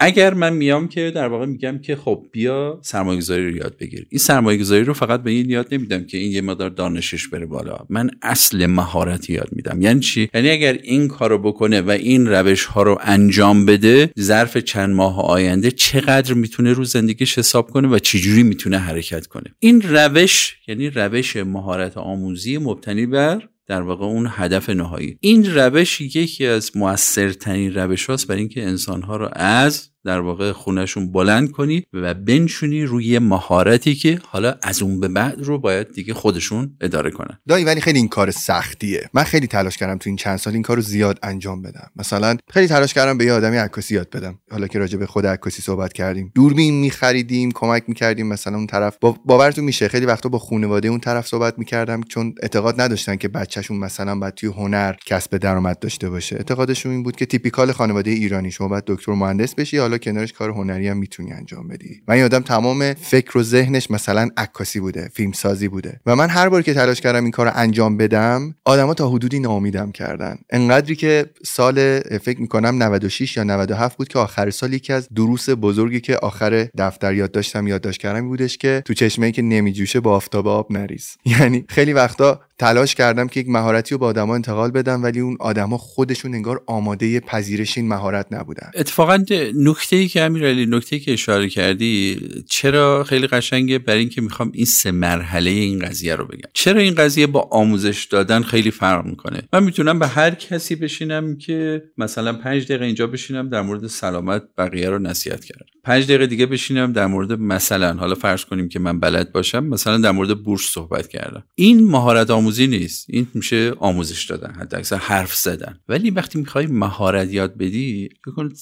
اگر من میام که در واقع میگم که خب بیا سرمایه گذاری رو یاد بگیر. این سرمایه گذاری رو فقط به این یاد نمیدم که این یه مقدار دانشش بره بالا. من اصل مهارت یاد میدم. یعنی چی؟ یعنی اگر این کارو بکنه و این روش ها رو انجام بده ظرف چند ماه آینده چقدر می‌تونه رو زندگیش حساب کنه و چجوری می‌تونه حرکت کنه؟ این روش یعنی روش مهارت آموزی مبتنی بر در واقع اون هدف نهایی. این روش یکی از موثرترین روش هاست برای اینکه انسان ها رو از در واقع خونهشون بلند کنی و بنشونی روی مهارتی که حالا از اون به بعد رو باید دیگه خودشون اداره کنن. دایی ولی خیلی این کار سختیه. من خیلی تلاش کردم تو این چند سال این کار رو زیاد انجام بدم. مثلا خیلی تلاش کردم به یه آدمی عکاسی یاد بدم. حالا که راجع به خود عکاسی صحبت کردیم. دوربین میخریدیم کمک می‌کردیم. مثلا اون طرف با باورتون میشه خیلی وقتا با خانواده اون طرف صحبت می‌کردم چون اعتقاد نداشتن که بچهشون مثلا باید توی هنر کسب درآمد داشته باشه. اعتقادشون این بود که تیپیکال خانواده ایرانی شما باید دکتر مهندس بشی حالا کنارش کار هنری هم می‌تونی انجام بدی. من یادم تمام فکر و ذهنش مثلا عکاسی بوده فیلم سازی بوده. و من هر بار که تلاش کردم این کار رو انجام بدم آدما تا حدودی ناامیدم کردن. انقدری که سال فکر می‌کنم 96 یا 97 بود که آخر سال یکی از دروس بزرگی که آخر دفتر یاد داشتم یادداشت کردم بودش که تو چشمه که نمیجوشه با آفتاب آب نریز. یعنی خیلی وقتا تلاش کردم که یک مهارتی رو به آدما انتقال بدم ولی اون آدما خودشون انگار آماده پذیرش این مهارت نبودن. اتفاقا نکته ای که امیرعلی نکته که اشاره کردی چرا خیلی قشنگه برای اینکه می‌خوام این سه مرحله این قضیه رو بگم. چرا این قضیه با آموزش دادن خیلی فرق می‌کنه؟ من می‌تونم به هر کسی بشینم که مثلا پنج دقیقه اینجا بشینم در مورد سلامت بقیه رو نصیحت کردم. پنج دقیقه دیگه بشینم در مورد مثلا حالا فرض کنیم که من بلد باشم مثلا در مورد بورس صحبت کردم. این مهارت آموزی نیست. این میشه آموزش دادن حتی اکثر حرف زدن. ولی وقتی می‌خوای مهارت یاد بدی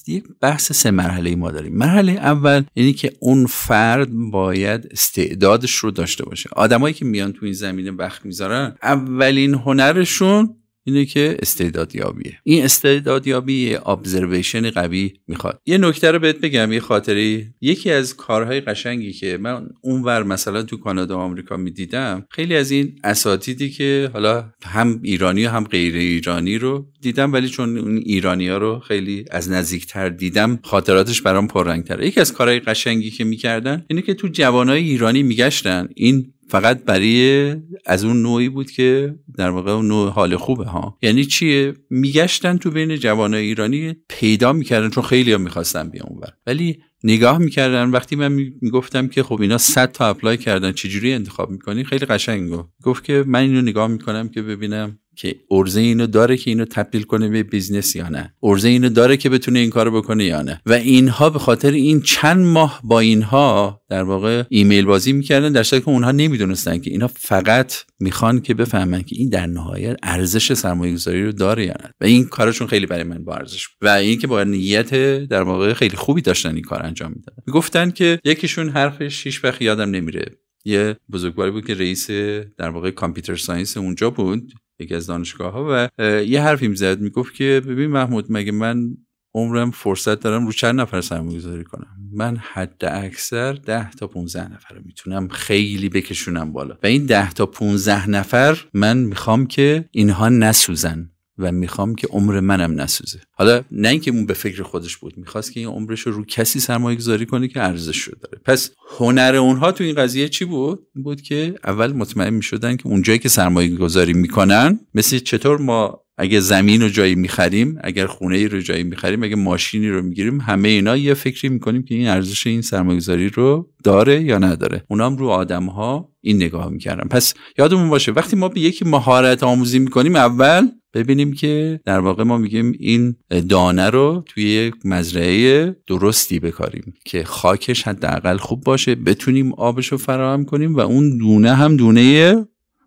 یک بحث سه مرحله ما داریم. مرحله اول اینی که اون فرد باید استعدادش رو داشته باشه. آدمایی که میان تو این زمینه وقت می‌ذارن اولین هنرشون اینه که استعدادیابیه. این استعدادیابی ابزرویشن قوی می‌خواد. یه نکته رو بهت بگم یه خاطری یکی از کارهای قشنگی که من اونور مثلا تو کانادا و آمریکا می‌دیدم خیلی از این اساتیدی که حالا هم ایرانی و هم غیر ایرانی رو دیدم ولی چون اون ایرانی ها رو خیلی از نزدیکتر دیدم خاطراتش برام پررنگتره. یکی از کارهای قشنگی که می‌کردن اینه که تو جوانای ایرانی میگشتن. این فقط برای از اون نوعی بود که در واقع اون نوع حال خوبه ها. یعنی چیه؟ میگشتن تو بین جوانای ایرانی پیدا می‌کردن چون خیلی ها می‌خواستن بیان اونور ولی نگاه می‌کردن وقتی من می‌گفتم که خب اینا 100 تا apply کردن چجوری انتخاب می‌کنی؟ خیلی قشنگ گفت که من اینو نگاه می‌کنم که ببینم که عرضه اینو داره که اینو تبدیل کنه به business یا نه. عرضه اینو داره که بتونه این کارو بکنه یا نه. و اینها به خاطر این چند ماه با اینها در واقع ایمیل بازی می‌کردن در که اونها نمی‌دونستن که اینها فقط می‌خوان که بفهمن که این در نهایت ارزش سرمایه گذاری رو داره یا نه. و این کارشون خیلی برای من با ارزش و این که با نیت در واقع خیلی خوبی داشتن این کار انجام می‌دادن. می‌گفتن که یکیشون حرفش هیچ وقت یادم نمیره. یه بزرگواری بود که رئیس در واقع کامپیوتر ساینس اونجا بود. یکی از دانشگاه ها و یه حرفی می‌زد می‌گفت که ببین محمود مگه من عمرم فرصت دارم رو چند نفر سرمایه گذاری کنم؟ من حد اکثر ده تا 15 نفر می‌تونم خیلی بکشونم بالا. و این ده تا 15 نفر من می‌خوام که اینها نسوزن. و می‌خوام که عمر منم نسوزه. حالا نه اینکه اون به فکر خودش بود می‌خواست که این عمرش رو رو کسی سرمایه گذاری کنه که ارزش رو داره. پس هنر اونها تو این قضیه چی بود؟ این بود که اول مطمئن می‌شدن که اونجایی که سرمایه گذاری می‌کنن مثل چطور ما اگه زمین رو جایی می‌خریم اگر خونه ای رو جایی می‌خریم اگه ماشینی رو می‌گیریم همه اینا یه فکری می‌کنیم که این ارزش این سرمایه‌گذاری رو داره یا نداره. اونام رو آدم ها این نگاه می‌کردن. پس یادمون باشه وقتی ما به یکی مهارت آموزی می‌کنیم اول ببینیم که در واقع ما میگیم این دانه رو توی یک مزرعه درستی بکاریم که خاکش حداقل خوب باشه بتونیم آبش رو فراهم کنیم و اون دونه هم دونه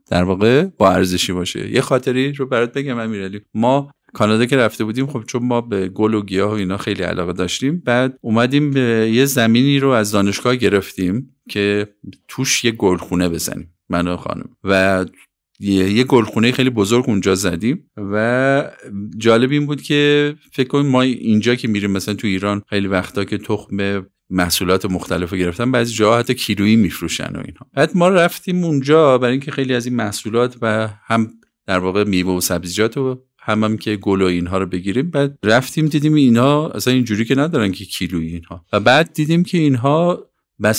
در واقع با ارزشی باشه. یه خاطری رو برات بگم امیرعلی. ما کانادا که رفته بودیم خب چون ما به گل و گیاه و اینا خیلی علاقه داشتیم بعد اومدیم به یه زمینی رو از دانشگاه گرفتیم که توش یه گلخونه بزنیم من و خانم. و یه گلخونه خیلی بزرگ اونجا زدیم و جالب این بود که فکر کنیم ما اینجا که میریم مثلا تو ایران خیلی وقتا که تخم محصولات مختلف رو گرفتن بعضی جاها حتی کیلویی میفروشن و اینها. بعد ما رفتیم اونجا برای اینکه خیلی از این محصولات و هم در واقع میوه و سبزیجات و هم, هم که گل و اینها رو بگیریم. بعد رفتیم دیدیم اینها اصلا اینجوری که ندارن که کیلویی اینها. و بعد دیدیم که اینها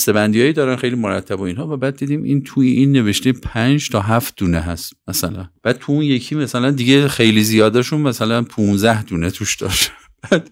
بندیایی دارن خیلی مرتب و اینها. و بعد دیدیم این توی این نوشته پنج تا هفت دونه هست مثلا. بعد تو اون یکی مثلا دیگه خیلی زیادشون مثلا 15 دونه توش داشت.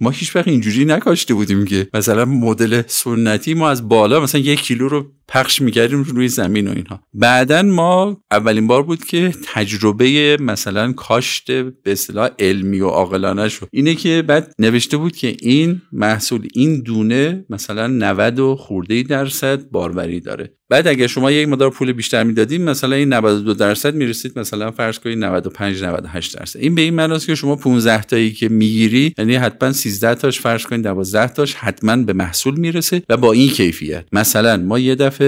ما هیچ وقت اینجوری نکاشته بودیم که مثلا مدل سنتی ما از بالا مثلا یک کیلو رو پخش می‌کردیم روی زمین و اینها. بعدا ما اولین بار بود که تجربه مثلا کاشت به اصطلاح علمی و عاقلانه شد اینه که بعد نوشته بود که این محصول این دونه مثلا 90 و خورده درصد باروری داره. بعد اگر شما یک مقدار پول بیشتر می‌دادیم مثلا این 92 درصد می‌رسید مثلا فرض کنید 95 98 درصد. این به این معناست که شما 15 تایی که می‌گیری یعنی حتما 13 تاش فرض کنید 12 تاش حتما به محصول می‌رسه و با این کیفیت. مثلا ما یه دفعه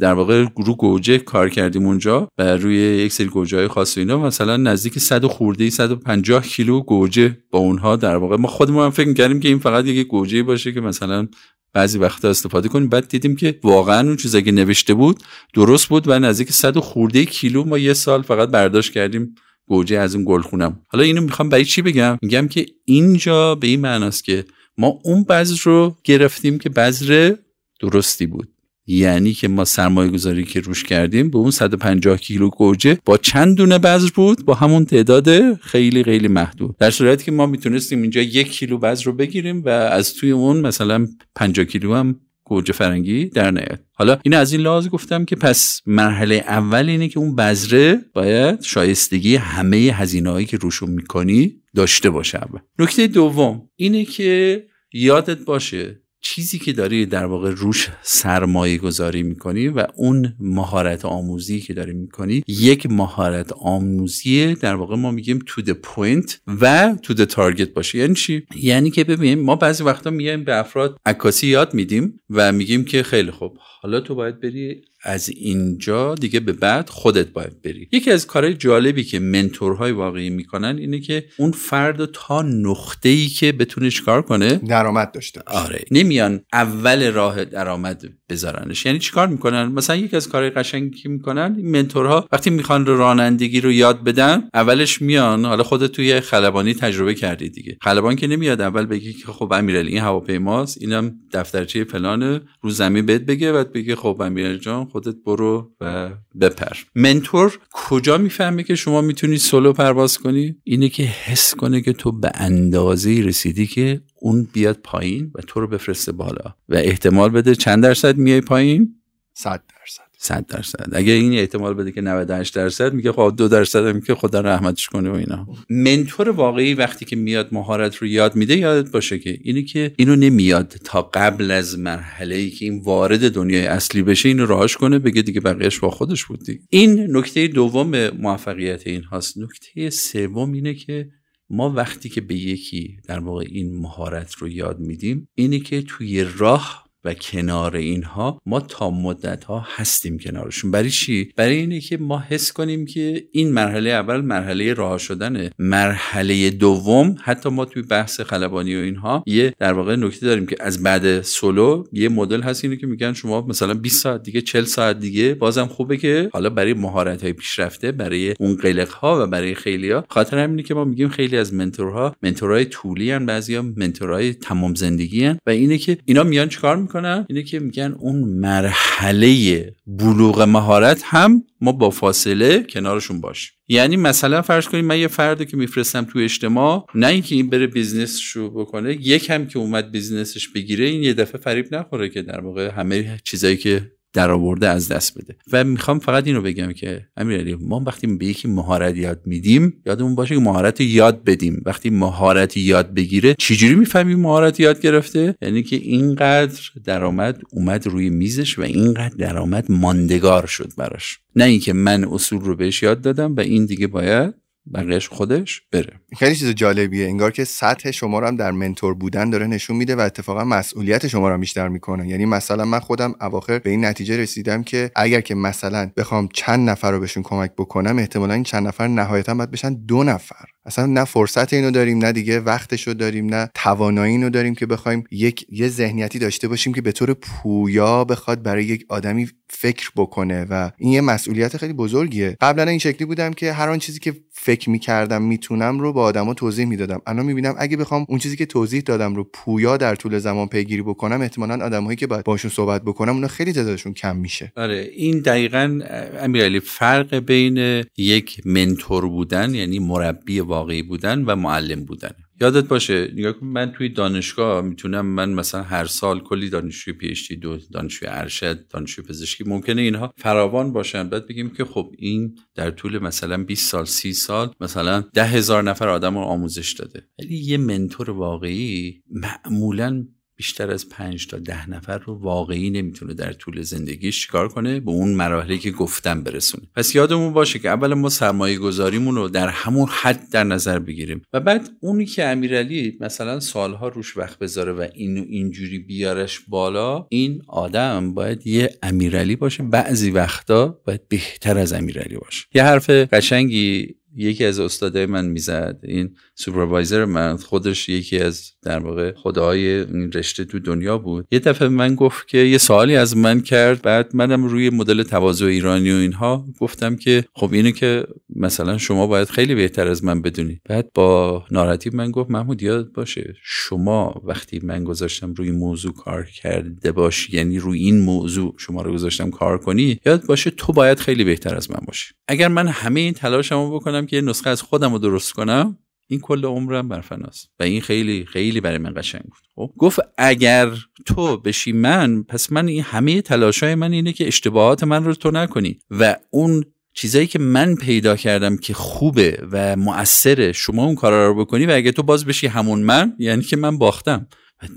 در واقع رو گوجه کار کردیم اونجا و روی یک سری گوجه های خاص اینا. مثلا نزدیک 100 خورده 150 کیلو گوجه با اونها در واقع. ما خودمون هم فکر کردیم که این فقط یک گوجه باشه که مثلا بعضی وقتا استفاده کنیم. بعد دیدیم که واقعا اون چیزی که نوشته بود درست بود و نزدیک 100 خورده کیلو ما یه سال فقط برداشت کردیم گوجه از اون گلخونم حالا اینو می‌خوام برای چی بگم؟ میگم که اینجا به این معناست که ما اون بذر رو گرفتیم که بذر درستی بود. یعنی که ما سرمایه گذاری که روش کردیم به اون 150 کیلو گوجه با چند دونه بذر بود با همون تعداد خیلی خیلی محدود. در صورتی که ما می‌تونستیم اینجا یک کیلو بذر رو بگیریم و از توی اون مثلا 50 کیلو هم گوجه فرنگی در نیاد. حالا این از این لحاظ گفتم که پس مرحله اول اینه که اون بذره باید شایستگی همه هزینه که روشون می‌کنی داشته باشه نکته دوم اینه که یادت باشه چیزی که داری در واقع روش سرمایه گذاری می‌کنی و اون مهارت آموزی که داری می‌کنی یک مهارت آموزی در واقع ما میگیم to the point و to the target باشه. یعنی چی؟ یعنی که ببینیم ما بعضی وقتا میایم به افراد عکاسی یاد میدیم و میگیم که خیلی خوب حالا تو باید بری از اینجا دیگه به بعد خودت باید بری. یکی از کارهای جالبی که منتورهای واقعی می‌کنن اینه که اون فرد تا نقطه ای که بتونه کار کنه درآمد داشته آره نمیان اول راه درآمد بذارنش. یعنی چیکار می‌کنن؟ مثلا یکی از کارهای قشنگی که می‌کنن این منتورها وقتی می‌خوان رانندگی رو یاد بدن اولش میان حالا خودت توی خلبانی تجربه کردی دیگه. خلبان که نمیاد اول بگی که خب امیرعلی این هواپیماست اینم دفترچه فلان رو زمین بهت بگه بعد بگه خب امیرعلی جان خودت برو و بپر. منتور کجا می‌فهمه که شما می‌تونی سولو پرواز کنی؟ اینه که حس کنه که تو به اندازه رسیدی که اون بیاد پایین و تو رو بفرسته بالا. و احتمال بده چند درصد میای پایین؟ 100 درصد. 100 درصد. اگه این احتمال بده که 98 درصد میگه خب دو درصد هم که خدا رحمتش کنه و اینا. منتور واقعی وقتی که میاد مهارت رو یاد میده یادت باشه که اینی که اینو نمیاد تا قبل از مرحله ای که این وارد دنیای اصلی بشه اینو راهش کنه بگه دیگه بقیهش با خودش بود این نکته دوم موفقیت این هاست. نکته سوم اینه که ما وقتی که به یکی در واقع این مهارت رو یاد میدیم اینه که توی راه و کنار اینها ما تا مدت ها هستیم کنارشون. برای چی؟ برای اینه که ما حس کنیم که این مرحله اول مرحله راه شدن مرحله دوم حتی ما توی بحث خلبانی و اینها یه در واقع نکته داریم که از بعد سولو یه مدل هست اینه که میگن شما مثلا 20 ساعت دیگه 40 ساعت دیگه بازم خوبه که حالا برای مهارت های پیشرفته برای اون قلق ها و برای خیلی ها خاطر همینه که ما میگیم خیلی از mentor ها mentor های طولی ان بعضیا mentor های تمام زندگی ان و اینه که اینا میان چیکار می‌کنن؟ اینه که میگن اون مرحله بلوغ مهارت هم ما با فاصله کنارشون باشیم. یعنی مثلا فرض کنیم من یه فردی که میفرستم تو اجتماع نه اینکه این بره business رو بکنه یکم که اومد business ش بگیره این یه دفعه فریب نخوره که در واقع همه چیزایی که در آورده از دست بده. و می‌خوام فقط اینو بگم که امیرعلی ما وقتی به یکی مهارت یاد میدیم یادمون باشه که مهارت یاد بدیم. وقتی مهارت یاد بگیره چجوری می‌فهمیم مهارت یاد گرفته؟ یعنی که اینقدر درآمد اومد روی میزش و اینقدر درآمد ماندگار شد براش. نه اینکه من اصول رو بهش یاد دادم و این دیگه باید بقیهش خودش بره. خیلی چیز جالبیه. انگار که سطح شما رو هم در منتور بودن داره نشون میده و اتفاقا مسئولیت شما رو بیشتر می‌کنه. یعنی مثلا من خودم اواخر به این نتیجه رسیدم که اگر که مثلا بخوام چند نفر رو بهشون کمک بکنم احتمالا این چند نفر نهایتا باید بشن دو نفر. اصلا نه فرصت اینو داریم نه دیگه وقتش رو داریم نه توانایی اینو داریم که بخوایم یک یه ذهنیتی داشته باشیم که به طور پویا بخواد برای یک آدمی فکر بکنه. و این یه مسئولیت خیلی بزرگیه. قبلا این شکلی بودم که هر آن چیزی که فکر می‌کردم می‌تونم رو با آدما توضیح می‌دادم. الان می‌بینم اگه بخوام اون چیزی که توضیح دادم رو پویا در طول زمان پیگیری بکنم احتمالا آدمایی که باید باشون صحبت بکنم اونا خیلی تعدادشون کم میشه. آره این دقیقا امیرعلی فرق بین یک منتور بودن یعنی مربی واقعی بودن و معلم بودن. یادت باشه نگاه کن من توی دانشگاه می‌تونم من مثلا هر سال کلی دانشجوی پی اچ دو دانشجوی ارشد دانشجوی پزشکی ممکنه اینها فراوان باشن. بعد بگیم که خب این در طول مثلا 20 سال 30 سال مثلا ده هزار نفر آدم رو آموزش داده. ولی یه منتور واقعی معمولا بیشتر از پنج تا ده نفر رو واقعی نمی‌تونه در طول زندگیش چیکار کنه؟ به اون مراحلی که گفتم برسونه. پس یادمون باشه که اول ما سرمایه گذاریمون رو در همون حد در نظر بگیریم و بعد اونی که امیرعلی مثلا سالها روش وقت بذاره و اینو اینجوری بیارش بالا این آدم باید یه امیرعلی باشه. بعضی وقتا باید بهتر از امیرعلی باشه. یه حرف قشنگی یکی از استادای من می‌زد این سوپروایزر من خودش یکی از در واقع خدای این رشته تو دنیا بود. یه دفعه من گفت که یه سوالی از من کرد بعد منم روی مدل تواضع ایرانی و اینها گفتم که خب اینو که مثلا شما باید خیلی بهتر از من بدونید. بعد با ناراحتی من گفت محمود یاد باشه شما وقتی من گذاشتم روی موضوع کار کرده باشی یعنی روی این موضوع شما رو گذاشتم کار کنی یاد باشه تو باید خیلی بهتر از من باشی. اگر من همه این تلاشمو بکنم که یه نسخه از خودم رو درست کنم. این کل عمرم برفناست و این خیلی خیلی برای من قشنگ بود. خب؟ گفت اگر تو بشی من پس من این همه تلاشای من اینه که اشتباهات من رو تو نکنی. و اون چیزایی که من پیدا کردم که خوبه و مؤثره شما اون کارا رو بکنی و اگه تو باز بشی همون من یعنی که من باختم.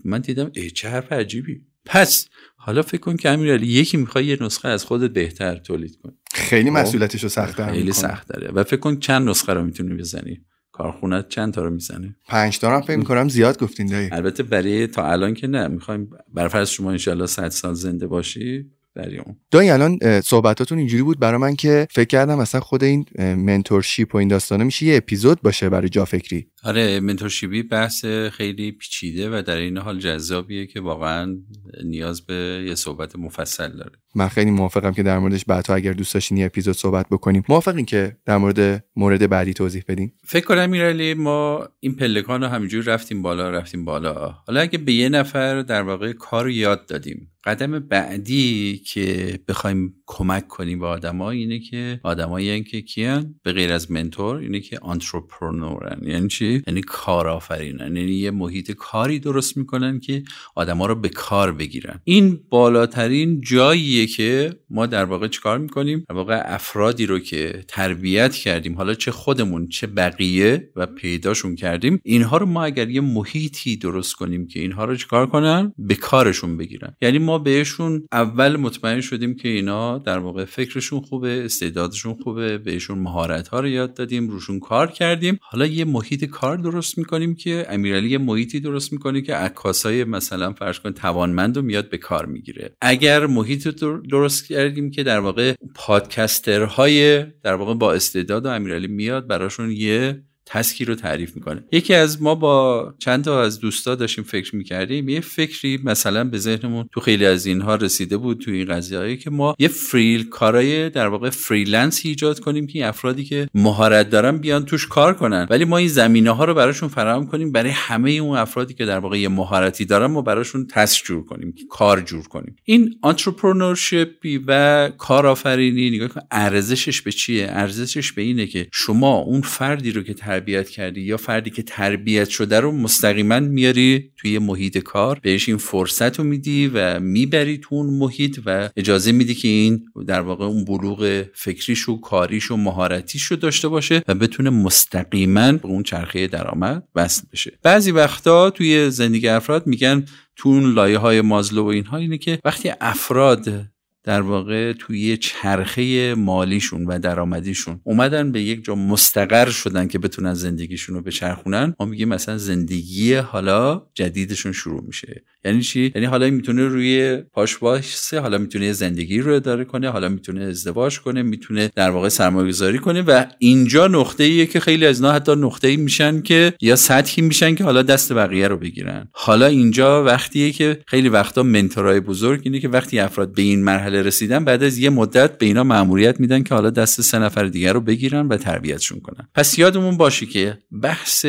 من دیدم ای چه حرف عجیبی. پس حالا فکر کن که امیرعلی یکی می‌خوای یه نسخه از خودت بهتر تولید کن خیلی مسئولیتش رو سخت خیلی سخت داره. و فکر کن چند نسخه رو می‌تونی بزنی. کارخونه چند تا رو می‌زنه؟ پنج تا رو فکر می‌کنم زیاد گفتین دایی. البته برای تا الان که نه. می‌خوایم برفرض شما انشالله 100 سال زنده باشی اون. دایی الان صحبتاتون اینجوری بود. برای من که فکر کردم مثلا خود این mentorship و این داستانه میشه یه اپیزود باشه برای جافکری آره mentorship ی بحث خیلی پیچیده و در این حال جذابیه که واقعا نیاز به یه صحبت مفصل داره. من خیلی موافقم که در موردش بعدها اگر دوست داشتین یه اپیزود صحبت بکنیم. موافقین که در مورد مورد بعدی توضیح بدیم فکر کنم میرالی ما این پلکان رو همینجوری رفتیم بالا رفتیم بالا. حالا اگه به یه نفر در واقع کار یاد دادیم. قدم بعدی که بخوایم کمک کنیم به آدما اینه که آدمایی که کیان به غیر از mentor اینه که entrepreneur ن یعنی چی؟ یعنی کارآفرینن. یعنی یه محیط کاری درست می‌کنن که آدما رو به کار بگیرن. این بالاترین جاییه که ما در واقع چیکار می‌کنیم؟ در واقع افرادی رو که تربیت کردیم حالا چه خودمون چه بقیه و پیداشون کردیم اینها رو ما اگر یه محیطی درست کنیم که اینها رو چیکار کنن؟ به کارشون بگیرن. یعنی ما بهشون اول مطمئن شدیم که اینا در واقع فکرشون خوبه استعدادشون خوبه بهشون مهارت ها رو یاد دادیم روشون کار کردیم. حالا یه محیط کار درست می‌کنیم که امیرعلی یه محیطی درست می‌کنه که عکاسای مثلا فرض کن توانمند رو میاد به کار می‌گیره. اگر محیط درست کردیم که در واقع پادکسترهای در واقع با استعداد و امیرعلی میاد براشون یه task ی رو تعریف می‌کنه. یکی از ما با چند تا از دوستا داشتیم فکر می‌کردیم یه فکری مثلا به ذهنمون تو خیلی از اینها رسیده بود تو این قضیه که ما یه فریل کارای در واقع freelance ایجاد کنیم که افرادی که مهارت دارن بیان توش کار کنن. ولی ما این زمینه ها رو براشون فراهم کنیم برای همه اون افرادی که در واقع یه مهارتی دارن ما براشون task جور کنیم کار جور کنیم. این entrepreneurship و کارآفرینی نگاه کن ارزشش به چیه؟ ارزشش به اینه که شما اون فردی رو که تربیت کردی یا فردی که تربیت شده رو مستقیما میاری توی محیط کار بهش این فرصت رو میدی و می‌بری تو اون محیط و اجازه میدی که این در واقع اون بلوغ فکریش و کاریش و مهارتیش رو داشته باشه و بتونه مستقیما به اون چرخه درآمد وصل بشه. بعضی وقتا توی زندگی افراد میگن تو اون لایه های مازلو و اینها اینه که وقتی افراد در واقع توی چرخه مالیشون و درآمدیشون اومدن به یک جا مستقر شدن که بتونن زندگیشون رو بچرخونن. ما میگیم مثلا زندگی حالا جدیدشون شروع میشه. یعنی چی؟ یعنی حالا می‌تونه روی پاش وایسه حالا می‌تونه زندگی رو اداره کنه حالا می‌تونه ازدواج کنه می‌تونه در واقع سرمایه گذاری کنه و اینجا نقطه ایه که خیلی از اینا حتی نقطه ای میشن که یا سطحی میشن که حالا دست بقیه رو بگیرن. حالا اینجا وقتیه که خیلی وقتا منتورای بزرگ اینه که وقتی افراد به این مرحله رسیدن بعد از یه مدت به اینا مأموریت میدن که حالا دست سه نفر دیگر رو بگیرن و تربیتشون کنن. پس یادمون باشه که بحث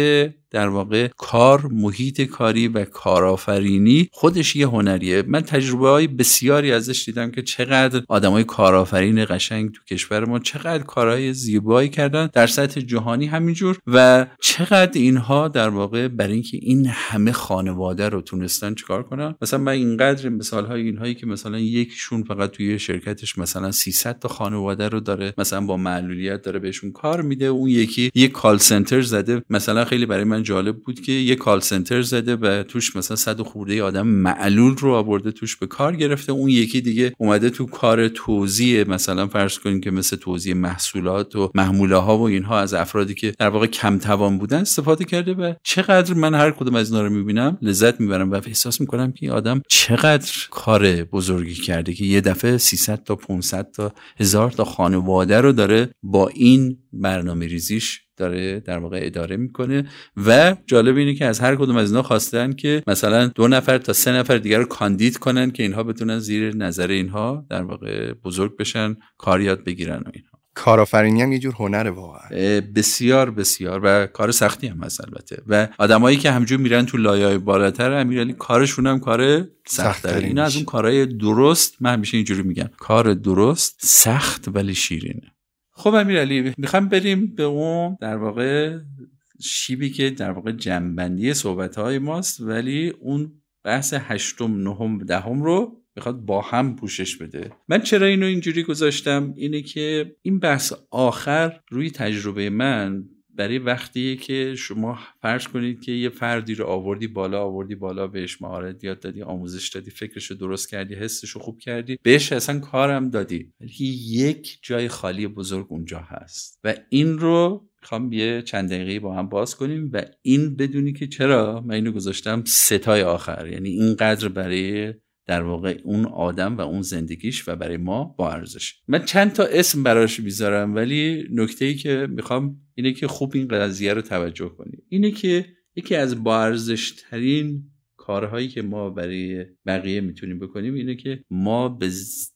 در واقع کار محیط کاری و کارآفرینی خودش یه هنریه. من تجربه های بسیاری ازش دیدم که چقدر آدمای کارآفرین قشنگ تو کشور ما چقدر کارهای زیبایی کردن در سطح جهانی همینجور و چقدر اینها در واقع برای اینکه این همه خانواده رو تونستن چیکار کنن. مثلا من اینقدر مثال های اینهایی که مثلا یکیشون فقط توی شرکتش مثلا 300 تا خانواده رو داره مثلا با معلولیت داره بهشون کار میده اون یکی یک کال سنتر زده مثلا خیلی برای من جالب بود که یک کال سنتر زده و توش مثلا صد خورده آدم معلول رو آورده توش به کار گرفته. اون یکی دیگه اومده تو کار توزیع مثلا فرض کنیم که مثل توزیع محصولات و محموله ها و اینها از افرادی که در واقع کم توان بودن استفاده کرده و چقدر من هر کدوم از اینا رو می‌بینم لذت می‌برم و احساس می‌کنم که آدم چقدر کار بزرگی کرده که یه دفعه 300 تا 500 تا هزار تا خانواده رو داره با این برنامه ریزیش داره در واقع اداره می‌کنه و جالب اینه که از هر کدوم از اینا خواستن که مثلا دو نفر تا سه نفر دیگر رو کاندید کنن که اینها بتونن زیر نظر اینها در واقع بزرگ بشن کار یاد بگیرن و اینها. کارآفرینی هم یه جور هنر واقعا. بسیار بسیار و کار سختی هم هست البته. و آدمایی که همجور میرن تو لایه‌های بالاتر امیرعلی کارشون هم کار سخت اینا از اون کارهای درست من همیشه اینجوری میگم کار درست سخت ولی شیرینه. خب امیرعلی می‌خوام بریم به اون در واقع شیبی که در واقع جنبندی صحبت های ماست ولی اون بحث هشتم نهم دهم رو می‌خواد با هم پوشش بده. من چرا اینو اینجوری گذاشتم؟ اینه که این بحث آخر روی تجربه من برای وقتیه که شما فرض کنید که یه فردی رو آوردی بالا آوردی بالا بهش مهارت یاد دادی آموزش دادی فکرش رو درست کردی حسش رو خوب کردی بهش اصلا کارم دادی. ولی یک جای خالی بزرگ اونجا هست. و این رو می‌خوام یه چند دقیقه با هم باز کنیم و این بدونی که چرا من اینو گذاشتم ستای آخر. یعنی اینقدر برای در واقع اون آدم و اون زندگیش و برای ما با ارزش. من چند تا اسم براش می‌ذارم ولی نکته ای که می‌خوام اینه که خوب این قضیه رو توجه کنیم اینه که یکی از با ارزش ترین کارهایی که ما برای بقیه می‌تونیم بکنیم اینه که ما به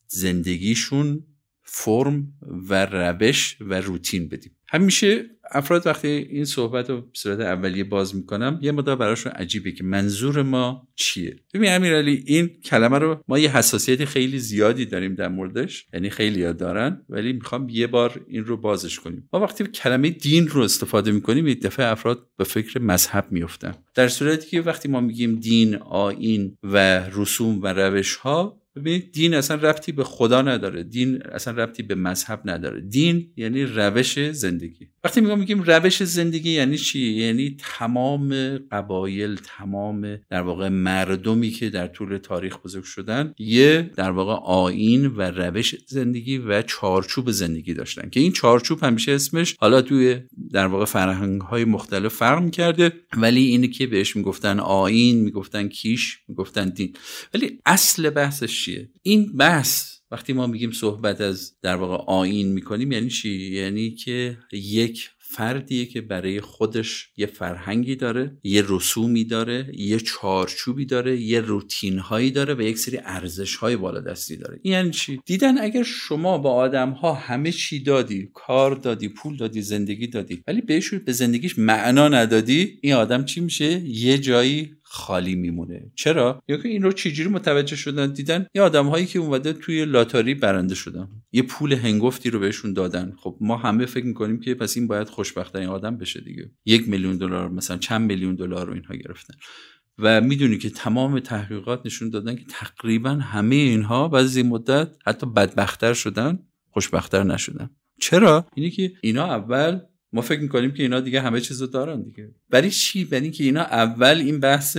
زندگیشون فرم و روش و روتین بدیم. همیشه افراد وقتی این صحبت رو صورت اولیه باز می‌کنم یه مدار براشون عجیبه که منظور ما چیه. ببین امیرعلی این کلمه رو ما یه حساسیتی خیلی زیادی داریم در موردش یعنی خیلی یاد دارن ولی می‌خوام یه بار این رو بازش کنیم. ما وقتی کلمه دین رو استفاده می‌کنیم یه دفعه افراد به فکر مذهب میفتن در صورتی که وقتی ما میگیم دین آین و رسوم و روش ها ببینید دین اصلا ربطی به خدا نداره. دین اصلا ربطی به مذهب نداره. دین یعنی روش زندگی. وقتی میگم میگیم روش زندگی یعنی چی؟ یعنی تمام قبایل تمام در واقع مردمی که در طول تاریخ بزرگ شدن یه در واقع آین و روش زندگی و چارچوب زندگی داشتن که این چارچوب همیشه اسمش حالا توی در واقع فرهنگ های مختلف فرق کرده ولی اینه که بهش می‌گفتن آین می‌گفتن کیش می‌گفتن دین. ولی اصل بحثش چیه؟ این بحث وقتی ما میگیم صحبت از در واقع آین می‌کنیم یعنی چی؟ یعنی که یک فردیه که برای خودش یه فرهنگی داره یه رسومی داره یه چارچوبی داره یه روتین هایی داره و یک سری ارزش های بالا دستی داره یعنی چی؟ دیدن اگر شما با آدم ها همه چی دادی کار دادی پول دادی زندگی دادی ولی بهش به زندگیش معنا ندادی این آدم چی میشه؟ یه جایی خالی میمونه. چرا؟ یا که این رو چجوری متوجه شدن؟ دیدن یه آدم هایی که اومده توی لاتاری برنده شدن. یه پول هنگفتی رو بهشون دادن. خب ما همه فکر می‌کنیم که پس این باید خوشبخت این آدم بشه دیگه. یک میلیون دلار مثلا چند میلیون دلار رو اینها گرفتن. و می‌دونی که تمام تحقیقات نشون دادن که تقریبا همه اینها بعضی مدت حتی بدبختتر شدن خوشبختتر نشدن. چرا؟ اینی که اینا اول ما فکر می‌کنیم که اینا دیگه همه چیزو دارن دیگه. برای چی؟ برای اینکه اینا اول این بحث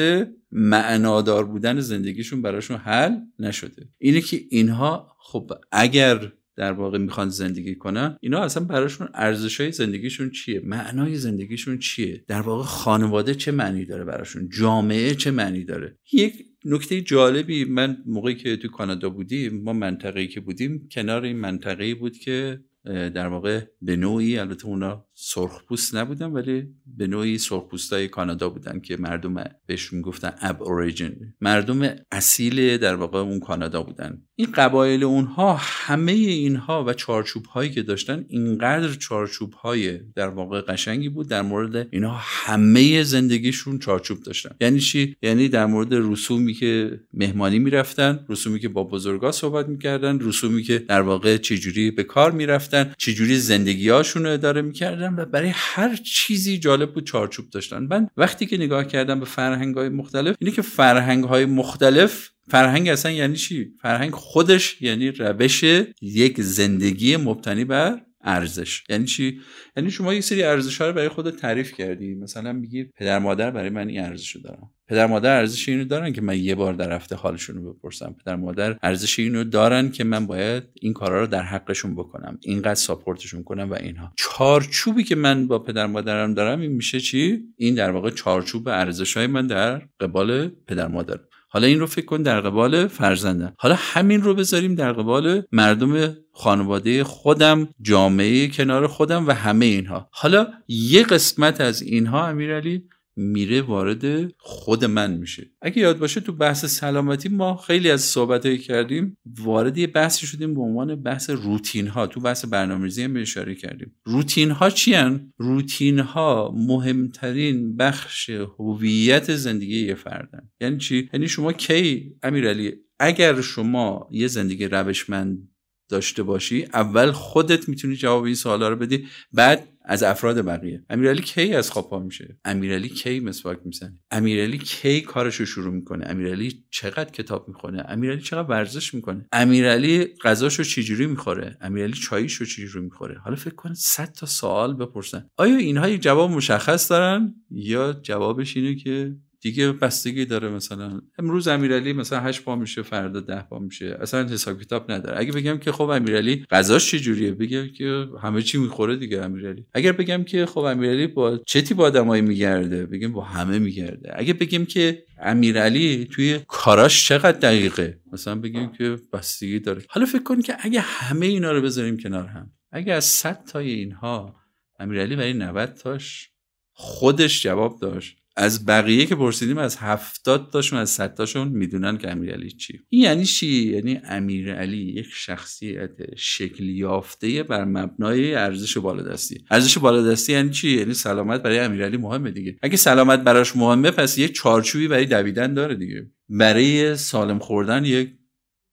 معنادار بودن زندگیشون براشون حل نشده. اینه که اینها خب اگر در واقع می‌خوان زندگی کنن اینا اصلا براشون ارزش های زندگیشون چیه؟ معنای زندگیشون چیه؟ در واقع خانواده چه معنی داره براشون؟ جامعه چه معنی داره؟ یک نکته جالبی من موقعی که تو کانادا بودیم ما منطقه‌ای که بودیم کنار این منطقه‌ای بود که در واقع به نوعی البته اونا سرخپوست نبودن ولی به نوعی سرخپوستای کانادا بودن که مردم بهش می‌گفتن اب اوریجن مردم اصیل در واقع اون کانادا بودن. این قبایل اونها همه اینها و چارچوب هایی که داشتن اینقدر چارچوب های در واقع قشنگی بود در مورد اینها همه زندگیشون چارچوب داشتن. یعنی چی؟ یعنی در مورد رسومی که مهمانی می‌رفتن رسومی که با بزرگا صحبت می‌کردن رسومی که در واقع چجوری به کار می‌رفتن چجوری زندگیهاشون رو اداره می‌کردن و برای هر چیزی جالب بود چارچوب داشتن. من وقتی که نگاه کردم به فرهنگ های مختلف اینه که فرهنگ های مختلف فرهنگ اصلا یعنی چی؟ فرهنگ خودش یعنی روش یک زندگی مبتنی بر ارزش. یعنی چی؟ یعنی شما یک سری ارزش ها رو برای خودت تعریف کردی. مثلا میگی پدر مادر برای من این ارزش رو دارم پدر مادر ارزش اینو دارن که من یه بار در هفته حالشون رو بپرسم. پدر مادر ارزش اینو دارن که من باید این کارا رو در حقشون بکنم. اینقدر ساپورتشون کنم و اینها. چارچوبی که من با پدر مادرم دارم این میشه چی؟ این در واقع چارچوب ارزش های من در قبال پدر مادر. حالا این رو فکر کن در قبال فرزندم. حالا همین رو بذاریم در قبال مردم خانواده خودم جامعه کنار خودم و همه اینها. حالا یه قسمت از اینها امیرعلی میره وارد خود من میشه. اگه یاد باشه تو بحث سلامتی ما خیلی از صحبت کردیم وارد یه بحثی شدیم به عنوان بحث روتین ها تو بحث برنامه‌ریزی هم اشاره کردیم. روتین ها چی هن؟ روتین ها مهمترین بخش هویت زندگی یه فردن. یعنی چی؟ یعنی شما کی امیرعلی اگر شما یه زندگی روشمند داشته باشی اول خودت می‌تونی جواب این سوالا رو بدی بعد از افراد بقیه. امیرعلی کی از خواب پا میشه؟ امیرعلی کی مسواک می‌زنه؟ امیرعلی کی کارش رو شروع می‌کنه؟ امیرعلی چقدر کتاب می‌خونه؟ امیرعلی چقدر ورزش می‌کنه؟ امیرعلی غذاشو چجوری می‌خوره؟ امیرعلی چاییشو چجوری می‌خوره؟ حالا فکر کن 100 تا سوال بپرسن. آیا اینها یک جواب مشخص دارن یا جوابش اینه که دیگه بستگی داره مثلا. امروز امیرعلی مثلا 8 پا میشه فردا 10 پا میشه. اصلا حساب کتاب نداره. اگه بگم که خب امیرعلی غذاش چجوریه بگم که همه چی می‌خوره دیگه امیرعلی. اگر بگم که خب امیرعلی با چتی با آدمایی میگرده؟ بگم با همه میگرده. اگه بگیم که امیرعلی توی کاراش چقدر دقیقه؟ مثلا بگیم که بستگی داره. حالا فکر کن که اگه همه اینا رو بذاریم کنار هم اگه از 100 تای اینها امیرعلی برای 90 تاش خودش جواب داشت. از بقیه که پرسیدیم از هفتاد تاشون از صد تاشون می‌دونن که امیرعلی چی این یعنی چی؟ یعنی امیرعلی یک شخصیت شکل یافته بر مبنای ارزش بالادستی. ارزش بالادستی یعنی چی؟ یعنی سلامت برای امیرعلی مهمه دیگه. اگه سلامت براش مهمه پس یک چارچوبی برای دویدن داره دیگه. برای سالم خوردن یک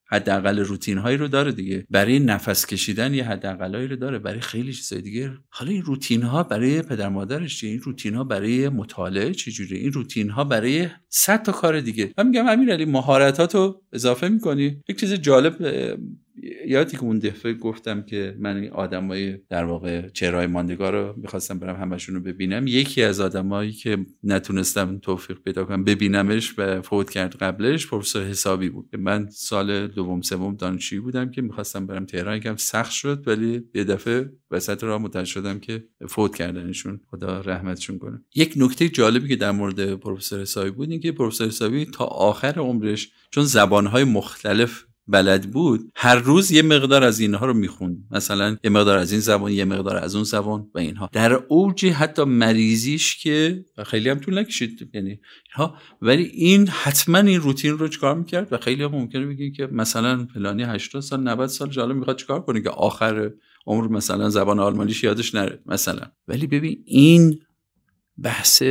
حداقل روتین هایی رو داره دیگه. برای نفس کشیدن یه حداقلایی رو داره برای خیلی چیزای دیگه. حالا این روتین ها برای پدر مادرش چیه؟ این روتین ها برای مطالعه چجوری این روتین ها برای صد تا کار دیگه. من میگم امیرعلی مهارتاتو اضافه می‌کنی. یک چیز جالب یادی که اون دفعه گفتم که من آدمای در واقع چهرهای ماندگار رو می‌خواستم برم همشون رو ببینم یکی از آدمایی که نتونستم توفیق پیدا کنم ببینمش و فوت کرد قبلش پروفسور حسابی بود. من سال دوم سوم دانشجویی بودم که می‌خواستم برم تهران یکم سخت شد ولی یه دفعه وسط راه متوجه شدم که فوت کردنشون. خدا رحمتشون کنه. یک نکته جالبی که در مورد پروفسور حسابی بود این که پروفسور حسابی تا آخر عمرش چون زبانهای مختلف بلد بود هر روز یه مقدار از اینها رو می‌خوند. مثلا یه مقدار از این زبان یه مقدار از اون زبان و اینها. در اوج حتی مریضیش که خیلی هم طول نکشید. یعنی ها ولی این حتما این روتین رو چکار می‌کرد؟ و خیلی هم ممکنه بگین که مثلا فلانی 80 سال 90 سال جالا می‌خواد چیکار کنه که آخر عمر مثلا زبان آلمانیش یادش نره مثلا. ولی ببین این بحث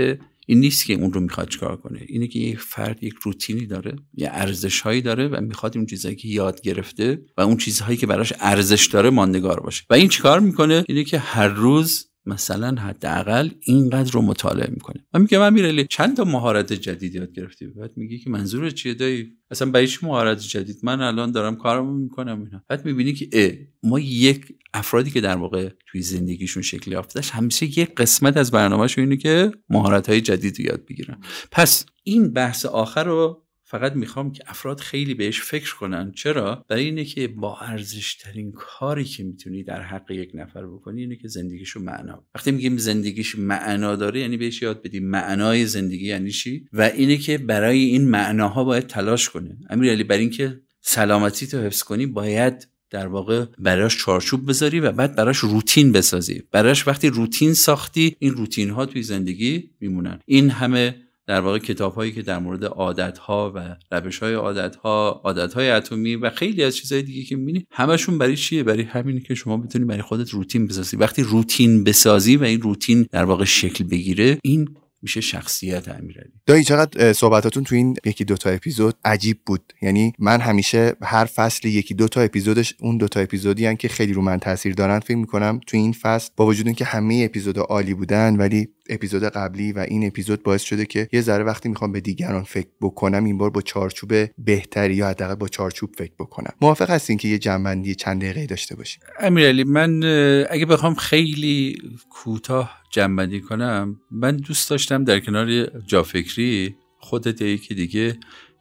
این نیست که اون رو می‌خواد چکار کنه. اینه که یک فرد یک روتینی داره یه ارزش هایی داره و می‌خواد اون چیزهایی که یاد گرفته و اون چیزهایی که براش ارزش داره ماندگار باشه. و این چیکار می‌کنه؟ اینه که هر روز مثلا حداقل اینقدر رو مطالعه می‌کنه. من میگم چند تا مهارت جدید یاد گرفتی؟ بعد میگی که منظور چیه دایی؟ اصلا برای چی مهارت جدید؟ من الان دارم کارمو می‌کنم اینا. بعد می‌بینی که ما یک افرادی که در واقع توی زندگیشون شکل یافتش همیشه یک قسمت از برنامهشون اینه که مهارت های جدید یاد بگیرن. پس این بحث آخر رو فقط می‌خوام که افراد خیلی بهش فکر کنن. چرا؟ برای اینه که با ارزش ترین کاری که می‌تونی در حق یک نفر بکنی اینه که زندگیشو معنا. وقتی میگیم زندگیش معنا داره یعنی بهش یاد بدی معنای زندگی یعنی چی؟ و اینه که برای این معناها باید تلاش کنه. امیرعلی برای اینکه سلامتی تو حفظ کنی باید در واقع براش چارچوب بذاری و بعد براش روتین بسازی. براش وقتی روتین ساختی این روتین ها توی زندگی میمونن. این همه در واقع کتاب هایی که در مورد عادت ها و روش های عادت ها عادت های اتمی و خیلی از چیزهای دیگه که می‌بینی همشون برای چیه؟ برای همینه که شما بتونی برای خودت روتین بسازی. وقتی روتین بسازی و این روتین در واقع شکل بگیره این میشه شخصیت امیرعلی. دایی چقدر صحبتاتون تو این یکی دوتا اپیزود عجیب بود. یعنی من همیشه هر فصل یکی دوتا اپیزودش اون دوتا اپیزودی هن که خیلی رو من تاثیر دارن فکر می‌کنم تو این فصل با وجود اینکه همه اپیزود عالی بودن ولی اپیزود قبلی و این اپیزود باعث شده که یه ذره وقتی می‌خوام به دیگران فکر بکنم این بار با چارچوب بهتری یا حداقل با چارچوب فکر بکنم. موافق هستین که یه جنبندی چند دقیقه داشته باشیم؟ امیرعلی من اگه بخوام خیلی کوتاه جنبندی کنم من دوست داشتم در کنار جافکری خودت یکی دیگه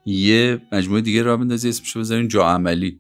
یه مجموعه دیگه را بندازی اسمشو بذارین جا عملی.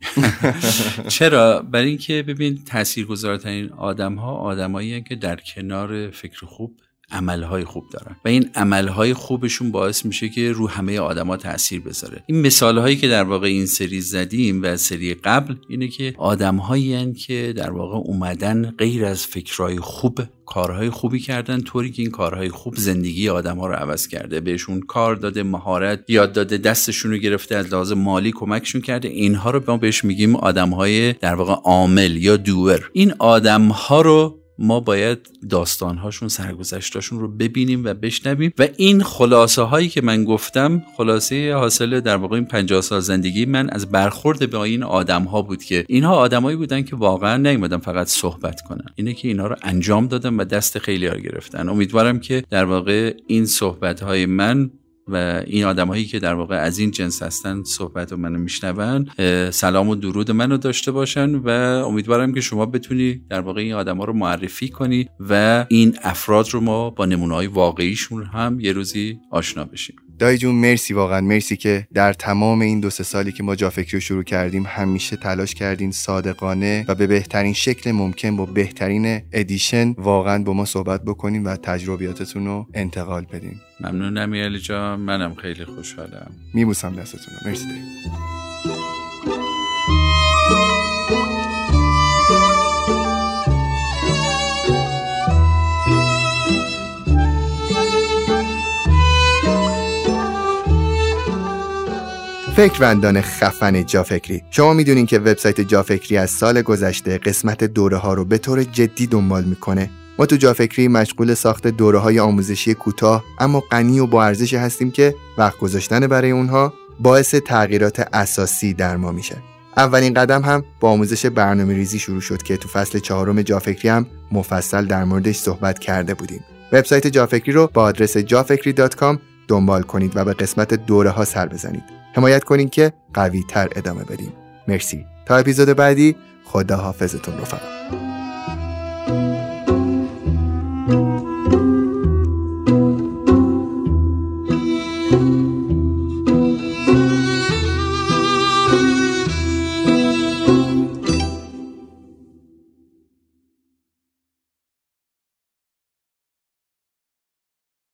چرا؟ برای اینکه ببین تاثیرگذارترین آدم ها آدمایی که در کنار فکر خوب عملهای خوب دارن. و این عملهای خوبشون باعث میشه که رو همه آدما تاثیر بذاره. این مثالهایی که در واقع این سری زدیم و سری قبل اینه که آدمهایی که در واقع اومدن غیر از فکرهای خوب کارهای خوبی کردن طوری که این کارهای خوب زندگی آدم ها رو عوض کرده. بهشون کار داده مهارت یاد داده دستشون رو گرفته از لحاظ مالی کمکشون کرده. اینها رو ما بهش میگیم آدم های در واقع عامل یا دور این آدم ها رو ما باید داستانهاشون سرگذشتاشون رو ببینیم و بشنویم. و این خلاصه هایی که من گفتم خلاصه حاصل در واقع این 50 سال زندگی من از برخورد به این آدم ها بود که اینها آدمایی بودن که واقعا نیومدن فقط صحبت کنن. اینه که اینها رو انجام دادن و دست خیلی ها گرفتن. امیدوارم که در واقع این صحبت های من و این آدمایی که در واقع از این جنس هستن صحبت و منو میشنون سلام و درود منو داشته باشن و امیدوارم که شما بتونی در واقع این آدما رو معرفی کنی و این افراد رو ما با نمونه های واقعیشون هم یه روزی آشنا بشیم. دایی جون مرسی واقعا. مرسی که در تمام این دو سه سالی که ما جافکری رو شروع کردیم همیشه تلاش کردین صادقانه و به بهترین شکل ممکن با بهترین ادیشن واقعا با ما صحبت بکنیم و تجربیاتتون رو انتقال بدین. ممنون امیرعلی جان. منم خیلی خوشحالم. میبوسم دستتون رو. مرسی دایی. فکروندان خفن جافکری. شما می‌دونین که وبسایت جافکری از سال گذشته قسمت دوره ها رو به طور جدی دنبال می‌کنه. ما تو جافکری مشغول ساخت دوره های آموزشی کوتاه اما غنی و با ارزش هستیم که وقت گذاشتن برای اونها باعث تغییرات اساسی در ما میشه. اولین قدم هم با آموزش برنامه ریزی شروع شد که تو فصل چهارم جافکری هم مفصل در موردش صحبت کرده بودیم. وبسایت جافکری رو با آدرس جافکری.com دنبال کنید و به قسمت دوره ها سر بزنید. حمایت کنین که قوی تر ادامه بدیم. مرسی. تا اپیزود بعدی خدا حافظتون رفقا